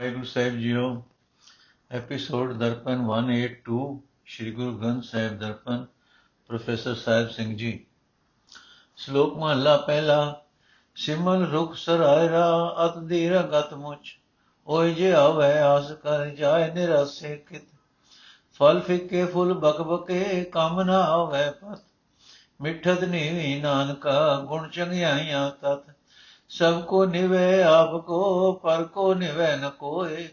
ਵਾਹਿਗੁਰੂ ਸਾਹਿਬ ਜੀਓ episode Darpan 182 Shri Guru Granth Sahib Darpan, professor Sahib Singh ji. ਸ਼ਲੋਕ ਮਹਲਾ ਪਹਿਲਾ ਸਿਮਲ ਰੁਖ ਸਰਾਇਰਾ, ਅਤ ਦੀਰ ਗਤ ਮੁਚ, ਓਏ ਜੇ ਆਵੇ ਆਸ ਕਰ ਜਾਏ ਨਿਰਾਸੇ ਕਿਤ। ਫਲ ਫਿੱਕੇ ਫੁੱਲ ਬਕਬਕੇ ਕੰਮ ਨਾ ਆਵੇ ਪਤ। ਮਿੱਠਤ ਨੀਵੀ ਨਾਨਕਾ, ਗੁਣ ਚੰਗਿਆਈਆਂ ਤਤ। ਸਭ ਕੋ ਨਿਵੇ, ਆਪ ਕੋ, ਪਰ ਕੋ ਨਿਵੇ ਨ ਕੋਏ।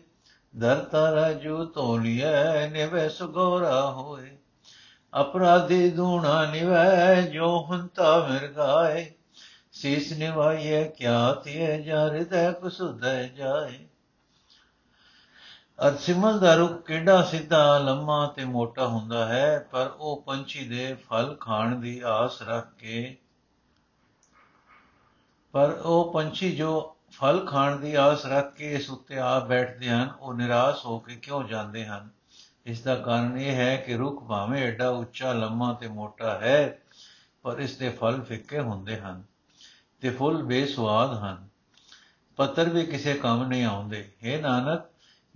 ਧਰਤਾ ਰਾਜੂ ਤੋਲੀਐ ਨਿਵੇ ਸੁਗੋਰਾ ਹੋਏ। ਅਪਰਾਧੀ ਦੂਣਾ ਨਿਵੇ, ਜੋ ਹੰਤਾ ਮਿਰਗਾਏ ਸੀਸ ਨਿਵਾਈਏ ਕਿਆ ਤਿਏ ਜਾ ਹਿਰਦੈ ਕੁਸੁਦੈ ਜਾਏ। ਅਰਸਿਮਲ ਦਾ ਰੁੱਖ ਕਿੱਡਾ ਸਿੱਧਾ, ਲੰਮਾ ਤੇ ਮੋਟਾ ਹੁੰਦਾ ਹੈ, ਪਰ ਉਹ ਪੰਛੀ ਦੇ ਫਲ ਖਾਣ ਦੀ ਆਸ ਰੱਖ ਕੇ ਪਰ ਉਹ ਪੰਛੀ ਜੋ ਫਲ ਖਾਣ ਦੀ ਆਸ ਰੱਖ ਕੇ ਇਸ ਉੱਤੇ ਆ ਬੈਠਦੇ ਹਨ, ਉਹ ਨਿਰਾਸ਼ ਹੋ ਕੇ ਕਿਉਂ ਜਾਂਦੇ ਹਨ? ਇਸ ਦਾ ਕਾਰਨ ਇਹ ਹੈ ਕਿ ਰੁੱਖ ਭਾਵੇਂ ਐਡਾ ਉੱਚਾ, ਲੰਮਾ ਤੇ ਮੋਟਾ ਹੈ, ਪਰ ਇਸ ਦੇ ਫਲ ਫਿੱਕੇ ਹੁੰਦੇ ਹਨ ਤੇ ਫੁੱਲ ਬੇਸਵਾਦ ਹਨ। ਪੱਤਰ ਵੀ ਕਿਸੇ ਕੰਮ ਨਹੀਂ ਆਉਂਦੇ। हे ਨਾਨਕ,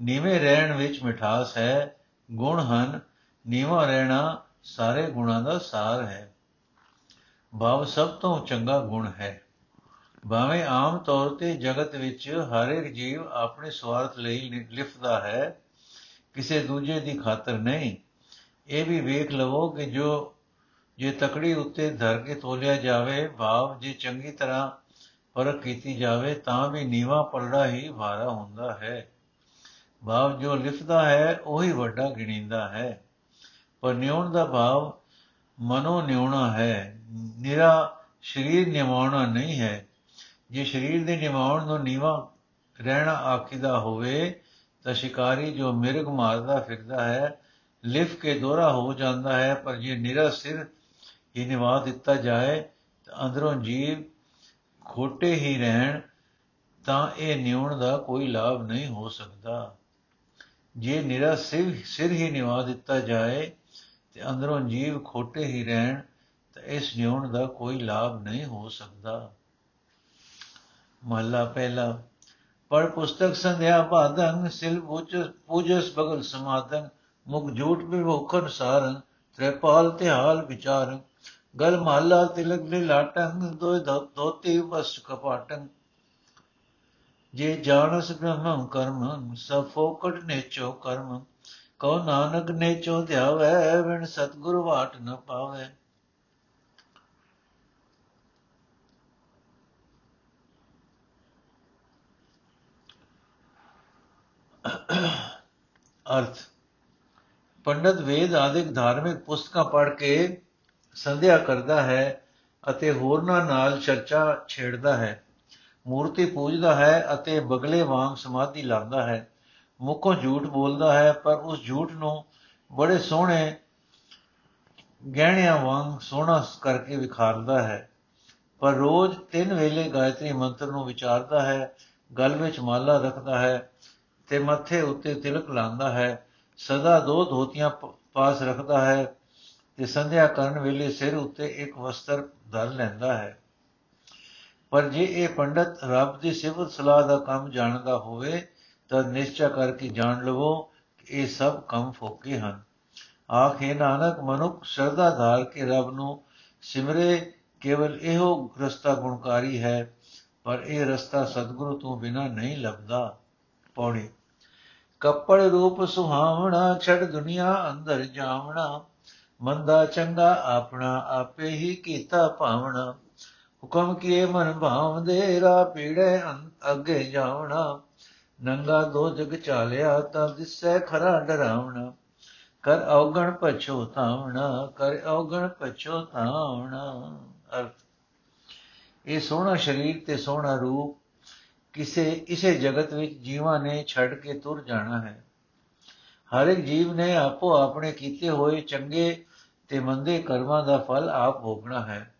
ਨੀਵੇਂ ਰਹਿਣ ਵਿੱਚ ਮਿਠਾਸ ਹੈ, ਗੁਣ ਹਨ, ਨੀਵਾਂ ਰਹਿਣਾ ਸਾਰੇ ਗੁਣਾਂ ਦਾ ਸਾਰ ਹੈ। ਭਾਵ ਸਭ ਤੋਂ ਚੰਗਾ ਗੁਣ ਹੈ। ਭਾਵੇਂ ਆਮ ਤੌਰ ਤੇ ਜਗਤ ਵਿੱਚ ਹਰ ਇੱਕ ਜੀਵ ਆਪਣੇ ਸਵਾਰਥ ਲਈ ਲਿਫਦਾ ਹੈ, ਕਿਸੇ ਦੂਜੇ ਦੀ ਖਾਤਰ ਨਹੀਂ। ਇਹ ਵੀ ਵੇਖ ਲਵੋ ਕਿ ਜੋ, ਜੇ ਤਕੜੀ ਉੱਤੇ ਧਰ ਕੇ ਤੋਲਿਆ ਜਾਵੇ, ਭਾਵ ਜੇ ਚੰਗੀ ਤਰ੍ਹਾਂ ਪਰਖ ਕੀਤੀ ਜਾਵੇ, ਤਾਂ ਵੀ ਨੀਵਾ ਪਲੜਾ ਹੀ ਭਾਰਾ ਹੁੰਦਾ ਹੈ। ਭਾਵ ਜੋ ਲਿਫਦਾ ਹੈ, ਉਹੀ ਵੱਡਾ ਗਿਣੀਂਦਾ ਹੈ। ਪਰ ਨਿਉਣ ਦਾ ਭਾਵ ਮਨੋ ਨਿਉਣਾ ਹੈ। ਨਿਰਾ ਸਰੀਰ ਨਿਵਾਉਣਾ ਨਹੀਂ ਹੈ। ਜੇ ਸਰੀਰ ਦੇ ਨਿਵਾਉਣ ਨੂੰ ਨੀਵਾ ਰਹਿਣਾ ਆਖੀਦਾ ਹੋਵੇ, ਤਾਂ ਸ਼ਿਕਾਰੀ ਜੋ ਮਿਰਗ ਮਾਰਦਾ ਫਿਰਦਾ ਹੈ, ਲਿਫ ਕੇ ਦੋਰਾ ਹੋ ਜਾਂਦਾ ਹੈ, ਪਰ ਜੇ ਨਿਰਾ ਸਿਰ ਹੀ ਨਿਵਾ ਦਿੱਤਾ ਜਾਏ, ਤਾਂ ਅੰਦਰੋਂ ਜੀਵ ਖੋਟੇ ਹੀ ਰਹਿਣ, ਤਾਂ ਇਹ ਨਿਉਣ ਦਾ ਕੋਈ ਲਾਭ ਨਹੀਂ ਹੋ ਸਕਦਾ। ਜੇ ਨਿਰਾ ਸਿਰ ਸਿਰ ਹੀ ਨਿਵਾ ਦਿੱਤਾ ਜਾਏ, ਤੇ ਅੰਦਰੋਂ ਜੀਵ ਖੋਟੇ ਹੀ ਰਹਿਣ, ਤਾਂ ਇਸ ਨਿਉਣ ਦਾ ਕੋਈ ਲਾਭ ਨਹੀਂ ਹੋ ਸਕਦਾ। ਮਹਲਾ ਪਹਿਲਾ ਪੜ ਪੁਸਤਕ ਸੰਧਿਆ ਬਾਦੰ ਸਿਲ ਪੁਜ, ਪੂਜਸ ਬਗਲ ਸਮਾਦਨ ਮੁਖ ਝੂਠ ਵਿਭੋਖਨ ਸਾਰਨ, ਤ੍ਰਿਪਾਲ ਤੇ ਹਾਲ ਵਿਚਾਰ ਗਲ ਮਹਲਾ ਤਿਲਕ ਦੇ ਲਾਟੰ ਦੋਇ ਧੋਤੀ ਵਸ ਕਪਾਟੰ। ਜੇ ਜਾਣਸ ਬ੍ਰਹਮ ਕਰਮ, ਸਭ ਫੋਕਟ ਨੇਚੋ ਕਰਮ, ਕਉ ਨਾਨਕ ਨੇਚੋ ਧਿਆਵੈ ਵਿਣ ਸਤਗੁਰ ਵਾਟ ਨ ਪਾਵੇ। ਅਰਥ। ਪੰਡਤ ਵੇਦ ਆਦਿਕ ਧਾਰਮਿਕ ਪੁਸਤਕਾਂ ਪੜ੍ਹ ਕੇ ਸੰਧਿਆ ਕਰਦਾ ਹੈ ਅਤੇ ਹੋਰਨਾਂ ਨਾਲ ਚਰਚਾ ਛੇੜਦਾ ਹੈ। ਮੂਰਤੀ ਪੂਜਦਾ ਹੈ ਅਤੇ ਬਗਲੇ ਵਾਂਗ ਸਮਾਧੀ ਲਾਉਂਦਾ ਹੈ। ਮੁੱਖੋਂ ਝੂਠ ਬੋਲਦਾ ਹੈ, ਪਰ ਉਸ ਝੂਠ ਨੂੰ ਬੜੇ ਸੋਹਣੇ ਗਹਿਣਿਆਂ ਵਾਂਗ ਸੋਹਣਾ ਕਰਕੇ ਵਿਖਾਰਦਾ ਹੈ। ਪਰ ਰੋਜ਼ ਤਿੰਨ ਵੇਲੇ ਗਾਇਤਰੀ ਮੰਤਰ ਨੂੰ ਵਿਚਾਰਦਾ ਹੈ, ਗਲ ਵਿੱਚ ਮਾਲਾ ਰੱਖਦਾ ਹੈ ਤੇ ਮੱਥੇ ਉੱਤੇ ਤਿਲਕ ਲਾਉਂਦਾ ਹੈ, ਸਦਾ ਦੋ ਧੋਤੀਆਂ ਪਾਸ ਰੱਖਦਾ ਹੈ ਤੇ ਸੰਧਿਆ ਕਰਨ ਵੇਲੇ ਸਿਰ ਉੱਤੇ ਇੱਕ ਵਸਤਰ ਧਰ ਲੈਂਦਾ ਹੈ। ਪਰ ਜੇ ਇਹ ਪੰਡਤ ਰੱਬ ਦੀ ਸਿਫਤ ਸਲਾਹ ਦਾ ਕੰਮ ਜਾਣਦਾ ਹੋਵੇ, ਤਾਂ ਨਿਸ਼ਚੈ ਕਰਕੇ ਜਾਣ ਲਵੋ ਕਿ ਇਹ ਸਭ ਕੰਮ ਫੋਕੇ ਹਨ। ਆਖੇ ਨਾਨਕ, ਮਨੁੱਖ ਸ਼ਰਧਾ ਧਾਰ ਕੇ ਰੱਬ ਨੂੰ ਸਿਮਰੇ, ਕੇਵਲ ਇਹੋ ਰਸਤਾ ਗੁਣਕਾਰੀ ਹੈ, ਪਰ ਇਹ ਰਸਤਾ ਸਤਿਗੁਰੂ ਤੋਂ ਬਿਨਾ ਨਹੀਂ ਲੱਭਦਾ। ਪੌੜੀ ਕੱਪੜ ਰੂਪ ਸੁਹਾਵਣਾ ਛੜ ਦੁਨੀਆ ਅੰਦਰ ਜਾਵਣਾ। ਮੰਦਾ ਚੰਗਾ ਆਪਣਾ ਆਪੇ ਹੀ ਕੀਤਾ ਭਾਵਣਾ ਹੁਕਮ ਕੀਏ ਮਨ ਭਾਵਦੇ ਰਾ ਪੀੜੇ ਅੱਗੇ ਜਾਵਣਾ। ਨੰਗਾ ਦੋ ਜਗ ਚਾਲਿਆ, ਤਾਂ ਦਿਸੈ ਖਰਾ ਡਰਾਵਣਾ। ਕਰ ਔਗਣ ਪਛੋਤਾਵਣਾ ਕਰ ਔਗਣ ਪਛੋਤਾਵਣਾ ਅਰਥ। ਇਹ ਸੋਹਣਾ ਸਰੀਰ ਤੇ ਸੋਹਣਾ ਰੂਪ ਕਿਸੇ ਇਸੇ ਜਗਤ ਵਿੱਚ ਜੀਵਾਂ ਨੇ ਛੱਡ ਕੇ ਤੁਰ ਜਾਣਾ ਹੈ। ਹਰ ਇੱਕ ਜੀਵ ਨੇ ਆਪੋ ਆਪਣੇ ਕੀਤੇ ਹੋਏ ਚੰਗੇ ਤੇ ਮੰਦੇ ਕਰਮਾਂ ਦਾ ਫਲ ਆਪ ਭੋਗਣਾ ਹੈ।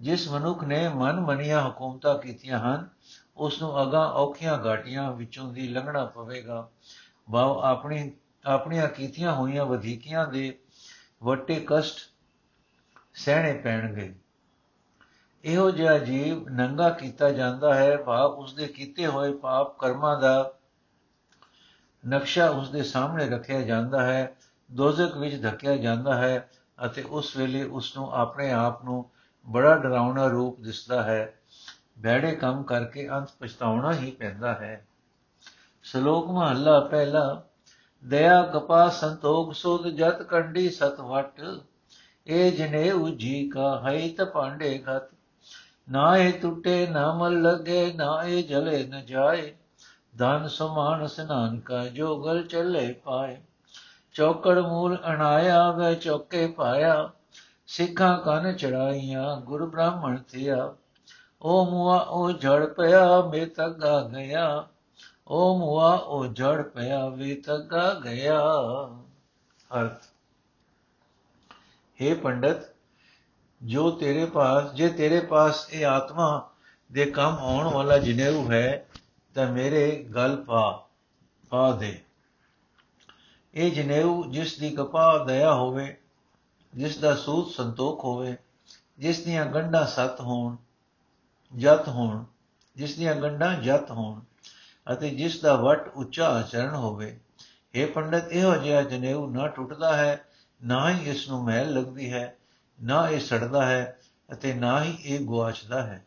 ਜਿਸ ਮਨੁੱਖ ਨੇ ਮਨ ਮਨੀਆਂ ਹਕੂਮਤਾਂ ਕੀਤੀਆਂ ਹਨ, ਉਸ ਨੂੰ ਅਗਾ ਔਖੀਆਂ ਘਾਟੀਆਂ ਵਿੱਚੋਂ ਦੀ ਲੰਘਣਾ ਪਵੇਗਾ। ਭਾਵ ਆਪਣੀ, ਆਪਣੀਆਂ ਕੀਤੀਆਂ ਹੋਈਆਂ ਵਧੀਕੀਆਂ ਦੇ ਵੱਟੇ ਕਸ਼ਟ ਸਹਿਣੇ ਪੈਣਗੇ। ਇਹੋ ਜਿਹਾ ਜੀਵ ਨੰਗਾ ਕੀਤਾ ਜਾਂਦਾ ਹੈ, ਭਾਵ ਉਸ ਦੇ ਕੀਤੇ ਹੋਏ ਪਾਪ ਕਰਮਾਂ ਦਾ ਨਕਸ਼ਾ ਉਸ ਦੇ ਸਾਹਮਣੇ ਰੱਖਿਆ ਜਾਂਦਾ ਹੈ, ਦੋਜ਼ਖ ਵਿੱਚ ਧੱਕਿਆ ਜਾਂਦਾ ਹੈ ਅਤੇ ਉਸ ਵੇਲੇ ਉਸ ਨੂੰ ਆਪਣੇ ਆਪ ਨੂੰ ਬੜਾ ਡਰਾਉਣਾ ਰੂਪ ਦਿਸਦਾ ਹੈ। ਬੈੜੇ ਕੰਮ ਕਰਕੇ ਅੰਤ ਪਛਤਾਉਣਾ ਹੀ ਪੈਂਦਾ ਹੈ। ਸ਼ਲੋਕ ਮਹੱਲਾ ਪਹਿਲਾ, ਦਇਆ ਕਪਾ ਸੰਤੋਖ ਸੋਧ ਜਤ ਕੰਡੀ ਸਤਵਟ, ਇਹ ਜਨੇਊ ਜੀ ਕਾ ਹੈ ਤ ਪਾਂਡੇ ਘਤ ਨਾ ਇਹ ਟੁੱਟੇ ਨਾ ਮਲ ਲਗੇ ਨਾ ਇਹ ਜਲੇ ਨ ਜਾਏ। ਧਨ ਸਮਾਨ ਸਨਾਨ ਕਾ ਜੋ ਗਲ ਚੱਲੇ ਪਾਏ। ਚੌਕੜ ਮੂਲ ਅਣਾਇਆ ਵੈ ਚੌਕੇ ਪਾਇਆ। ਸਿੱਖਾਂ ਕਨ ਚੜਾਈਆਂ, ਗੁਰ ਬ੍ਰਾਹਮਣ ਥਿਆ। ਉਹ ਮੁਆ ਉਹ ਝੜ ਪਿਆ, ਮੇ ਤੱਗਾ ਗਿਆ। ਉਹ ਮੁਆ ਉਹ ਝੜ ਪਿਆ ਵੇ ਤੱਗਾ ਗਿਆ। ਅਰਥ। हे ਪੰਡਤ ਜੋ ਤੇਰੇ ਪਾਸ, ਜੇ ਤੇਰੇ ਪਾਸ ਇਹ ਆਤਮਾ ਦੇ ਕੰਮ ਆਉਣ ਵਾਲਾ ਜਨੇਊ ਹੈ, ਤਾਂ ਮੇਰੇ ਗਲ ਪਾ ਪਾ ਦੇ। ਇਹ ਜਨੇਊ ਜਿਸ ਦੀ ਕਪਾ ਦਇਆ ਹੋਵੇ, ਜਿਸ ਦਾ ਸੂਤ ਸੰਤੋਖ ਹੋਵੇ, ਜਿਸ ਦੀਆਂ ਗੰਢਾਂ ਸਤ ਹੋਣ, ਜਤ ਹੋਣ, ਜਿਸ ਦੀਆਂ ਗੰਢਾਂ ਜਤ ਹੋਣ, ਅਤੇ ਜਿਸ ਦਾ ਵਟ ਉੱਚਾ ਆਚਰਣ ਹੋਵੇ ਇਹ ਪੰਡਤ, ਇਹੋ ਜਿਹਾ ਜਨੇਊ ਨਾ ਟੁੱਟਦਾ ਹੈ, ਨਾ ਹੀ ਇਸ ਨੂੰ ਮਹਿਲ ਲੱਗਦੀ ਹੈ। ਨਾ ਇਹ ਸੜਦਾ ਹੈ ਅਤੇ ਨਾ ਹੀ ਇਹ ਗੁਆਚਦਾ ਹੈ।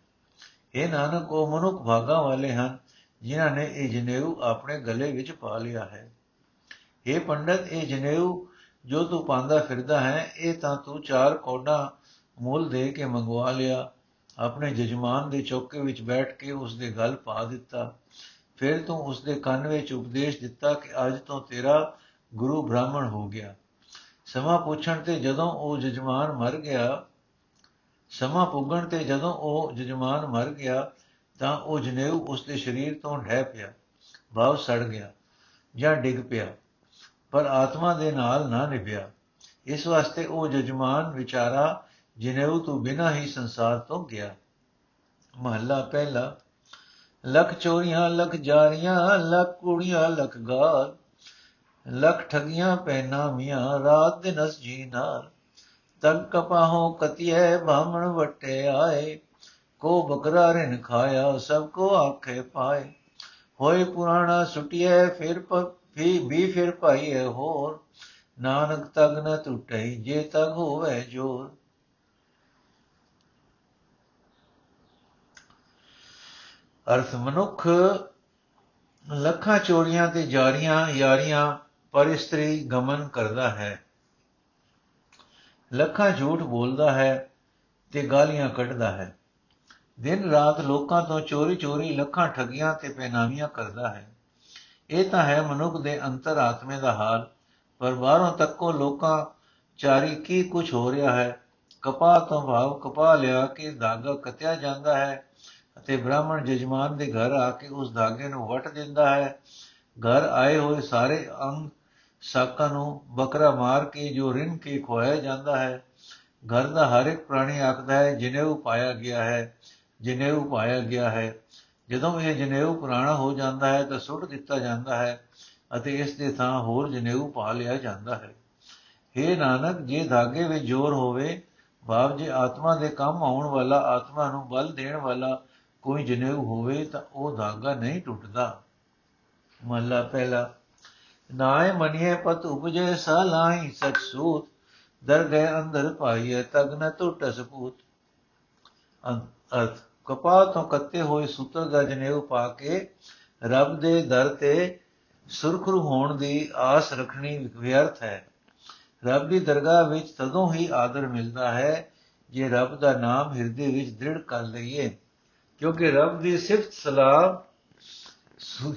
ਇਹ ਨਾਨਕ, ਉਹ ਮਨੁੱਖ ਭਾਗਾ ਵਾਲੇ ਹਨ, ਜਿਨ੍ਹਾਂ ਨੇ ਇਹ ਜਨੇਊ ਆਪਣੇ ਗਲੇ ਵਿੱਚ ਪਾ ਲਿਆ ਹੈ। ਇਹ ਪੰਡਤ, ਇਹ ਜਨੇਊ ਜੋ ਤੂੰ ਪਾਉਂਦਾ ਫਿਰਦਾ ਹੈ, ਇਹ ਤਾਂ ਤੂੰ ਚਾਰ ਕੋਡਾ ਮੁੱਲ ਦੇ ਕੇ ਮੰਗਵਾ ਲਿਆ। ਆਪਣੇ ਜਜਮਾਨ ਦੇ ਚੌਕੇ ਵਿੱਚ ਬੈਠ ਕੇ ਉਸ ਦੇ ਗਲ ਪਾ ਦਿੱਤਾ। ਫਿਰ ਤੂੰ ਉਸ ਦੇ ਕੰਨ ਵਿੱਚ ਉਪਦੇਸ਼ ਦਿੱਤਾ ਕਿ ਅੱਜ ਤੋਂ ਤੇਰਾ ਗੁਰੂ ਬ੍ਰਾਹਮਣ ਹੋ ਗਿਆ। ਸਮਾਂ ਪੁੱਛਣ ਤੇ ਜਦੋਂ ਉਹ ਜਜਮਾਨ ਮਰ ਗਿਆ, ਸਮਾਂ ਪੁੱਗਣ ਤੇ ਜਦੋਂ ਉਹ ਜਜਮਾਨ ਮਰ ਗਿਆ, ਤਾਂ ਉਹ ਜਨੇਊ ਉਸ ਦੇ ਸਰੀਰ ਤੋਂ ਢਹਿ ਪਿਆ ਭਾਵ ਸੜ ਗਿਆ ਜਾਂ ਡਿੱਗ ਪਿਆ, ਪਰ ਆਤਮਾ ਦੇ ਨਾਲ ਨਾ ਨਿਭਿਆ। ਇਸ ਵਾਸਤੇ ਉਹ ਜਜਮਾਨ ਵਿਚਾਰਾ ਜਨੇਊ ਤੋਂ ਬਿਨਾ ਹੀ ਸੰਸਾਰ ਤੋਂ ਗਿਆ। ਮਹੱਲਾ ਪਹਿਲਾ, ਲੱਖ ਚੋਰੀਆਂ, ਲੱਖ ਜਾਰੀਆਂ, ਲੱਖ ਕੁੜੀਆਂ, ਲੱਖ ਗਾਲ। ਲੱਖ ਠਗੀਆਂ ਪੈਨਾ ਮੀਆਂ, ਰਾਤ ਦਿਨ ਅਸ ਜੀ ਨਾਲ ਤਨ ਕਪਾਹੋਂ ਕਤਿਏ ਬਾਹਮਣ ਵਟੇ ਆਏ। ਕੋ ਬਕਰਾ ਰਿਨ ਖਾਇਆ, ਸਭ ਕੋ ਆਖੇ ਪਾਏ। ਹੋਏ ਪੁਰਾਣਾ ਸੁਟਿਏ ਫਿਰ ਵੀ ਵੀ ਫਿਰ ਪਾਈਏ ਹੋਰ। ਨਾਨਕ ਤਗ ਨ ਟੁੱਟੇ, ਜੇ ਤਗ ਹੋਵੇ ਜੋਰ। ਅਰਥ ਮਨੁੱਖ ਲੱਖਾਂ ਚੋਰੀਆਂ ਤੇ ਜਾਰੀਆਂ, ਯਾਰੀਆਂ ਪਰ ਇਸਤਰੀ ਗਮਨ ਕਰਦਾ ਹੈ। ਲੱਖਾਂ ਝੂਠ ਬੋਲਦਾ ਹੈ ਤੇ ਗਾਲੀਆਂ ਕੱਢਦਾ ਹੈ। ਦਿਨ ਰਾਤ ਲੋਕਾਂ ਤੋਂ ਚੋਰੀ ਚੋਰੀ ਲੱਖਾਂ ਠੱਗੀਆਂ ਤੇ ਪੈਨਾਵੀਆਂ ਕਰਦਾ ਹੈ। ਇਹ ਤਾਂ ਹੈ ਮਨੁੱਖ ਦੇ ਅੰਤਰ ਆਤਮੇ ਦਾ ਹਾਲ, ਪਰ ਬਾਹਰੋਂ ਤੱਕੋ ਲੋਕਾਂ ਚਾਰੀ ਕੀ ਕੁਝ ਹੋ ਰਿਹਾ ਹੈ? ਕਪਾਹ ਤੋਂ ਭਾਵ ਕਪਾਹ ਲਿਆ ਕੇ ਧਾਗਾ ਕਤਿਆ ਜਾਂਦਾ ਹੈ ਅਤੇ ਬ੍ਰਾਹਮਣ ਜਜਮਾਨ ਦੇ ਘਰ ਆ ਕੇ ਉਸ ਧਾਗੇ ਨੂੰ ਵਟ ਦਿੰਦਾ ਹੈ। ਘਰ ਆਏ ਹੋਏ ਸਾਰੇ ਅੰਗ ਸਾਕਾਂ ਨੂੰ ਬਕਰਾ ਮਾਰ ਕੇ ਜੋ ਰਿੰਨ ਕੇ ਖੋਇਆ ਜਾਂਦਾ ਹੈ, ਘਰ ਦਾ ਹਰ ਇੱਕ ਪ੍ਰਾਣੀ ਆਖਦਾ ਹੈ ਜਨੇਊ ਪਾਇਆ ਗਿਆ ਹੈ ਜਨੇਊ ਪਾਇਆ ਗਿਆ ਹੈ। ਜਦੋਂ ਇਹ ਜਨੇਊ ਪੁਰਾਣਾ ਹੋ ਜਾਂਦਾ ਹੈ ਤਾਂ ਸੁੱਟ ਦਿੱਤਾ ਜਾਂਦਾ ਹੈ ਅਤੇ ਇਸ ਦੇ ਥਾਂ ਹੋਰ ਜਨੇਊ ਪਾ ਲਿਆ ਜਾਂਦਾ ਹੈ। हे ਨਾਨਕ, ਜੇ ਧਾਗੇ ਵਿੱਚ ਜ਼ੋਰ ਹੋਵੇ ਭਾਵ ਜੇ ਆਤਮਾ ਦੇ ਕੰਮ ਆਉਣ ਵਾਲਾ, ਆਤਮਾ ਨੂੰ ਬਲ ਦੇਣ ਵਾਲਾ ਕੋਈ ਜਨੇਊ ਹੋਵੇ ਤਾਂ ਉਹ ਧਾਗਾ ਨਹੀਂ ਟੁੱਟਦਾ। ਮਹਲਾ ਪਹਿਲਾ। ਨਾਏ ਮਨੀਏ ਪਤ ਉਪਜੇ ਸਲਾਈ ਸਚ ਸੂਤ ਦਰ ਗਏ ਅੰਦਰ ਪਾਈਏ ਤਗ ਨ ਟੁੱਟ ਸਪੂਤ। ਅਰਥ ਕਪਾਹ ਤੋਂ ਕੱਤੇ ਹੋਏ ਸੂਤਰ ਦਾ ਜਨੇਊ ਪਾ ਕੇ ਰੱਬ ਦੇ ਦਰ ਤੇ ਸੁਰਖਰੂ ਹੋਣ ਦੀ ਆਸ ਰੱਖਣੀ ਵਿਅਰਥ ਹੈ। ਰੱਬ ਦੀ ਦਰਗਾਹ ਵਿੱਚ ਤਦੋਂ ਹੀ ਆਦਰ ਮਿਲਦਾ ਹੈ ਜੇ ਰੱਬ ਦਾ ਨਾਮ ਹਿਰਦੇ ਵਿੱਚ ਦ੍ਰਿੜ ਕਰ ਲਈਏ, ਕਿਉਂਕਿ ਰੱਬ ਦੀ ਸਿਫਤ ਸਲਾਹ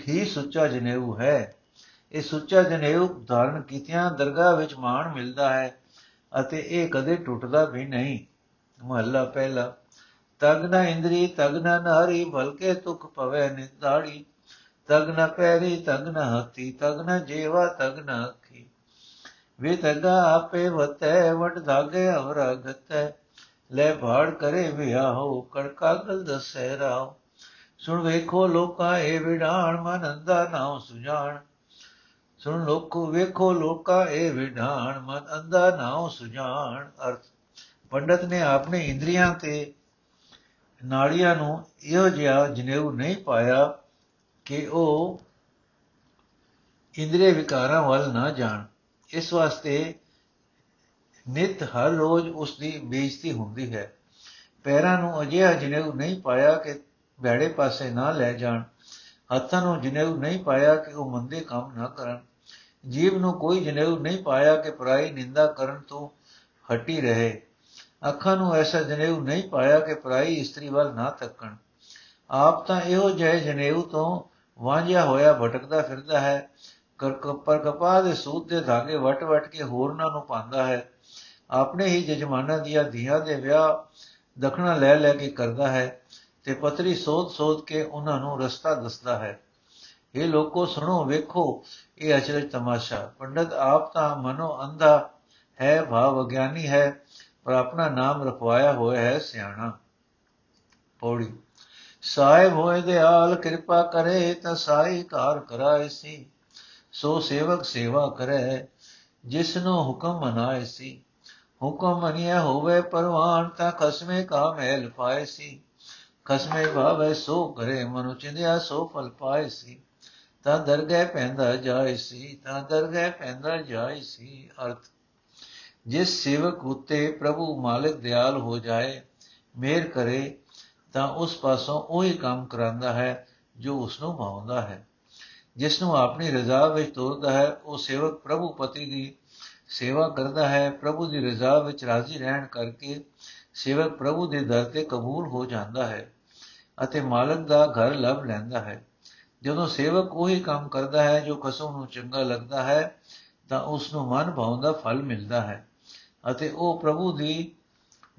ਹੀ ਸੁੱਚਾ ਜਨੇਊ ਹੈ। ਇਹ ਸੁੱਚਾ ਜਨੇਊ ਧਾਰਨ ਕੀਤਿਆਂ ਦਰਗਾਹ ਵਿੱਚ ਮਾਣ ਮਿਲਦਾ ਹੈ ਅਤੇ ਇਹ ਕਦੇ ਟੁੱਟਦਾ ਵੀ ਨਹੀਂ। ਮਹੱਲਾ ਪਹਿਲਾ, ਤਗ ਨ ਇੰਦਰੀ, ਤਗ ਨ ਨਾਰੀ, ਬਲਕੇ ਤੁਖ ਪਵੇ ਨਿਦਾੜੀ ਤਗ ਨ ਪੈਰੀ, ਤਗ ਨ ਹੱਥੀ, ਤਗ ਨ ਜੀਵਾ, ਤਗ ਨ ਅੱਖੀ। ਵੇ ਤਗਾ ਆਪੇ ਵਤੈ, ਵਟ ਧਾਗੇ ਅਵਰਾ ਗਤੈ। ਲੈ ਭਾੜ ਕਰੇ ਵਿਆਹੋ ਕੜਕਾਗਲ ਦਸੈ ਰਾਓ ਸੁਣ ਵੇਖੋ ਲੋਕਾਂ, ਇਹ ਵਿਡਾਣ ਮਨ ਅੰਦਾ ਨਾਉ ਸੁਜਾਨ ਸੁਣ ਲੋਕੋ ਵੇਖੋ ਲੋਕਾਂ ਇਹ ਵਿਡਾਣ ਮਨ ਅੰਦਾ ਨਾਉ ਸੁਜਾਨ ਅਰਥ, ਪੰਡਤ ਨੇ ਆਪਣੇ ਇੰਦਰੀਆਂ ਤੇ ਨਾੜੀਆਂ ਨੂੰ ਇਹੋ ਜਿਹਾ ਜਨੇਊ ਨਹੀਂ ਪਾਇਆ ਕਿ ਉਹ ਇੰਦਰੀ ਵਿਕਾਰਾਂ ਵੱਲ ਨਾ ਜਾਣ। ਇਸ ਵਾਸਤੇ ਨਿਤ ਹਰ ਰੋਜ਼ ਉਸ ਦੀ ਬੇਇੱਜ਼ਤੀ ਹੁੰਦੀ ਹੈ। ਪੈਰਾਂ ਨੂੰ ਅਜਿਹਾ ਜਨੇਊ ਨਹੀਂ ਪਾਇਆ ਕਿ ਭੈੜੇ ਪਾਸੇ ਨਾ ਲੈ ਜਾਣ। ਹੱਥਾਂ ਨੂੰ ਜਨੇਊ ਨਹੀਂ ਪਾਇਆ ਕਿ ਉਹ ਮੰਦੇ ਕੰਮ ਨਾ ਕਰਨ। ਜੀਵ ਨੂੰ ਕੋਈ ਜਨੇਊ ਨਹੀਂ ਪਾਇਆ ਕਿ ਪਰਾਈ ਨਿੰਦਾ ਕਰਨ ਤੋਂ ਹਟੀ ਰਹੇ। ਅੱਖਾਂ ਨੂੰ ਐਸਾ ਜਨੇਊ ਨਹੀਂ ਪਾਇਆ ਕਿ ਪਰਾਈ ਇਸਤਰੀ ਵੱਲ ਨਾ ਤੱਕਣ ਆਪ ਤਾਂ ਇਹੋ ਜਿਹੇ ਜਨੇਊ ਤੋਂ ਵਾਂਝਿਆ ਹੋਇਆ ਭਟਕਦਾ ਫਿਰਦਾ ਹੈ। ਪਰ ਕਪਾਹ ਦੇ ਸੂਤ ਦੇ ਧਾਗੇ ਵਟ-ਵਟ ਕੇ ਹੋਰਨਾਂ ਨੂੰ ਪਾਉਂਦਾ ਹੈ। ਆਪਣੇ ਹੀ ਜਜਮਾਨਾਂ ਦੀਆਂ ਧੀਆਂ ਦੇ ਵਿਆਹ ਦਖਣਾ ਲੈ ਲੈ ਕੇ ਕਰਦਾ ਹੈ ਤੇ ਪਤਰੀ ਸੋਧ-ਸੋਧ ਕੇ ਉਹਨਾਂ ਨੂੰ ਰਸਤਾ ਦੱਸਦਾ ਹੈ। ਇਹ ਲੋਕੋ ਸੁਣੋ ਵੇਖੋ ਇਹ ਅਚਰਜ ਤਮਾਸ਼ਾ ਪੰਡਤ ਆਪ ਤਾਂ ਮਨੋ ਅੰਧਾ ਹੈ ਭਾਵ ਅਗਿਆਨੀ ਹੈ ਪਰ ਆਪਣਾ ਨਾਮ ਰਖਵਾਇਆ ਹੋਇਆ ਹੈ ਸਿਆਣਾ ਪੌੜੀ ਸਾਹਿਬ ਹੋਏ ਦਿਆਲ ਕਿਰਪਾ ਕਰੇ ਤਾਂ ਸਾਈ ਕਾਰ ਕਰਾਏ ਸੀ ਸੋ ਸੇਵਕ ਸੇਵਾ ਕਰੇ ਜਿਸ ਨੂੰ ਹੁਕਮ ਮਨਾਏ ਸੀ ਹੁਕਮ ਮੰਨਿਆ ਹੋਵੇ ਪਰਵਾਨ ਤਾਂ ਖਸਮੇ ਕਾ ਮਹਿਲ ਪਾਏ ਸੀ ਖਸਮੇ ਭਾਵੇ ਸੋ ਕਰੇ ਮਨੁ ਚਿੰਦਿਆ ਸੋ ਫਲ ਪਾਏ ਸੀ ਤਾਂ ਦਰਗਹਿ ਪੈਂਦਾ ਜਾਏ ਸੀ, ਤਾਂ ਦਰਗਹਿ ਪੈਂਦਾ ਜਾਏ ਸੀ, ਅਰਥ। ਜਿਸ ਸੇਵਕ ਉਤੇ ਪ੍ਰਭੂ ਮਾਲਕ ਦਿਆਲ ਹੋ ਜਾਏ ਮੇਰ ਕਰੇ, ਤਾਂ ਉਸ ਪਾਸੋਂ ਉਹੀ ਕੰਮ ਕਰਾਂਦਾ ਹੈ ਜੋ ਉਸ ਨੂੰ ਭਾਉਂਦਾ ਹੈ। ਜਿਸ ਨੂੰ ਆਪਣੀ ਰਜ਼ਾ ਵਿੱਚ ਤੋਰਦਾ ਹੈ, ਉਹ ਸੇਵਕ ਪ੍ਰਭੂ ਪਤੀ ਦੀ ਸੇਵਾ ਕਰਦਾ ਹੈ। ਪ੍ਰਭੂ ਦੀ ਰਜ਼ਾ ਵਿੱਚ ਰਾਜ਼ੀ ਰਹਿਣ ਕਰਕੇ ਸੇਵਕ ਪ੍ਰਭੂ ਦੇ ਦਰ ਤੇ ਕਬੂਲ ਹੋ ਜਾਂਦਾ ਹੈ ਅਤੇ ਮਾਲਕ ਦਾ ਘਰ ਲੱਭ ਲੈਂਦਾ ਹੈ। ਜਦੋਂ ਸੇਵਕ ਉਹੀ ਕੰਮ ਕਰਦਾ ਹੈ ਜੋ ਕਸਮ ਨੂੰ ਚੰਗਾ ਲੱਗਦਾ ਹੈ, ਤਾਂ ਉਸ ਨੂੰ ਮਨ ਭਾਉਂਦਾ ਫਲ ਮਿਲਦਾ ਹੈ ਅਤੇ ਉਹ ਪ੍ਰਭੂ ਦੀ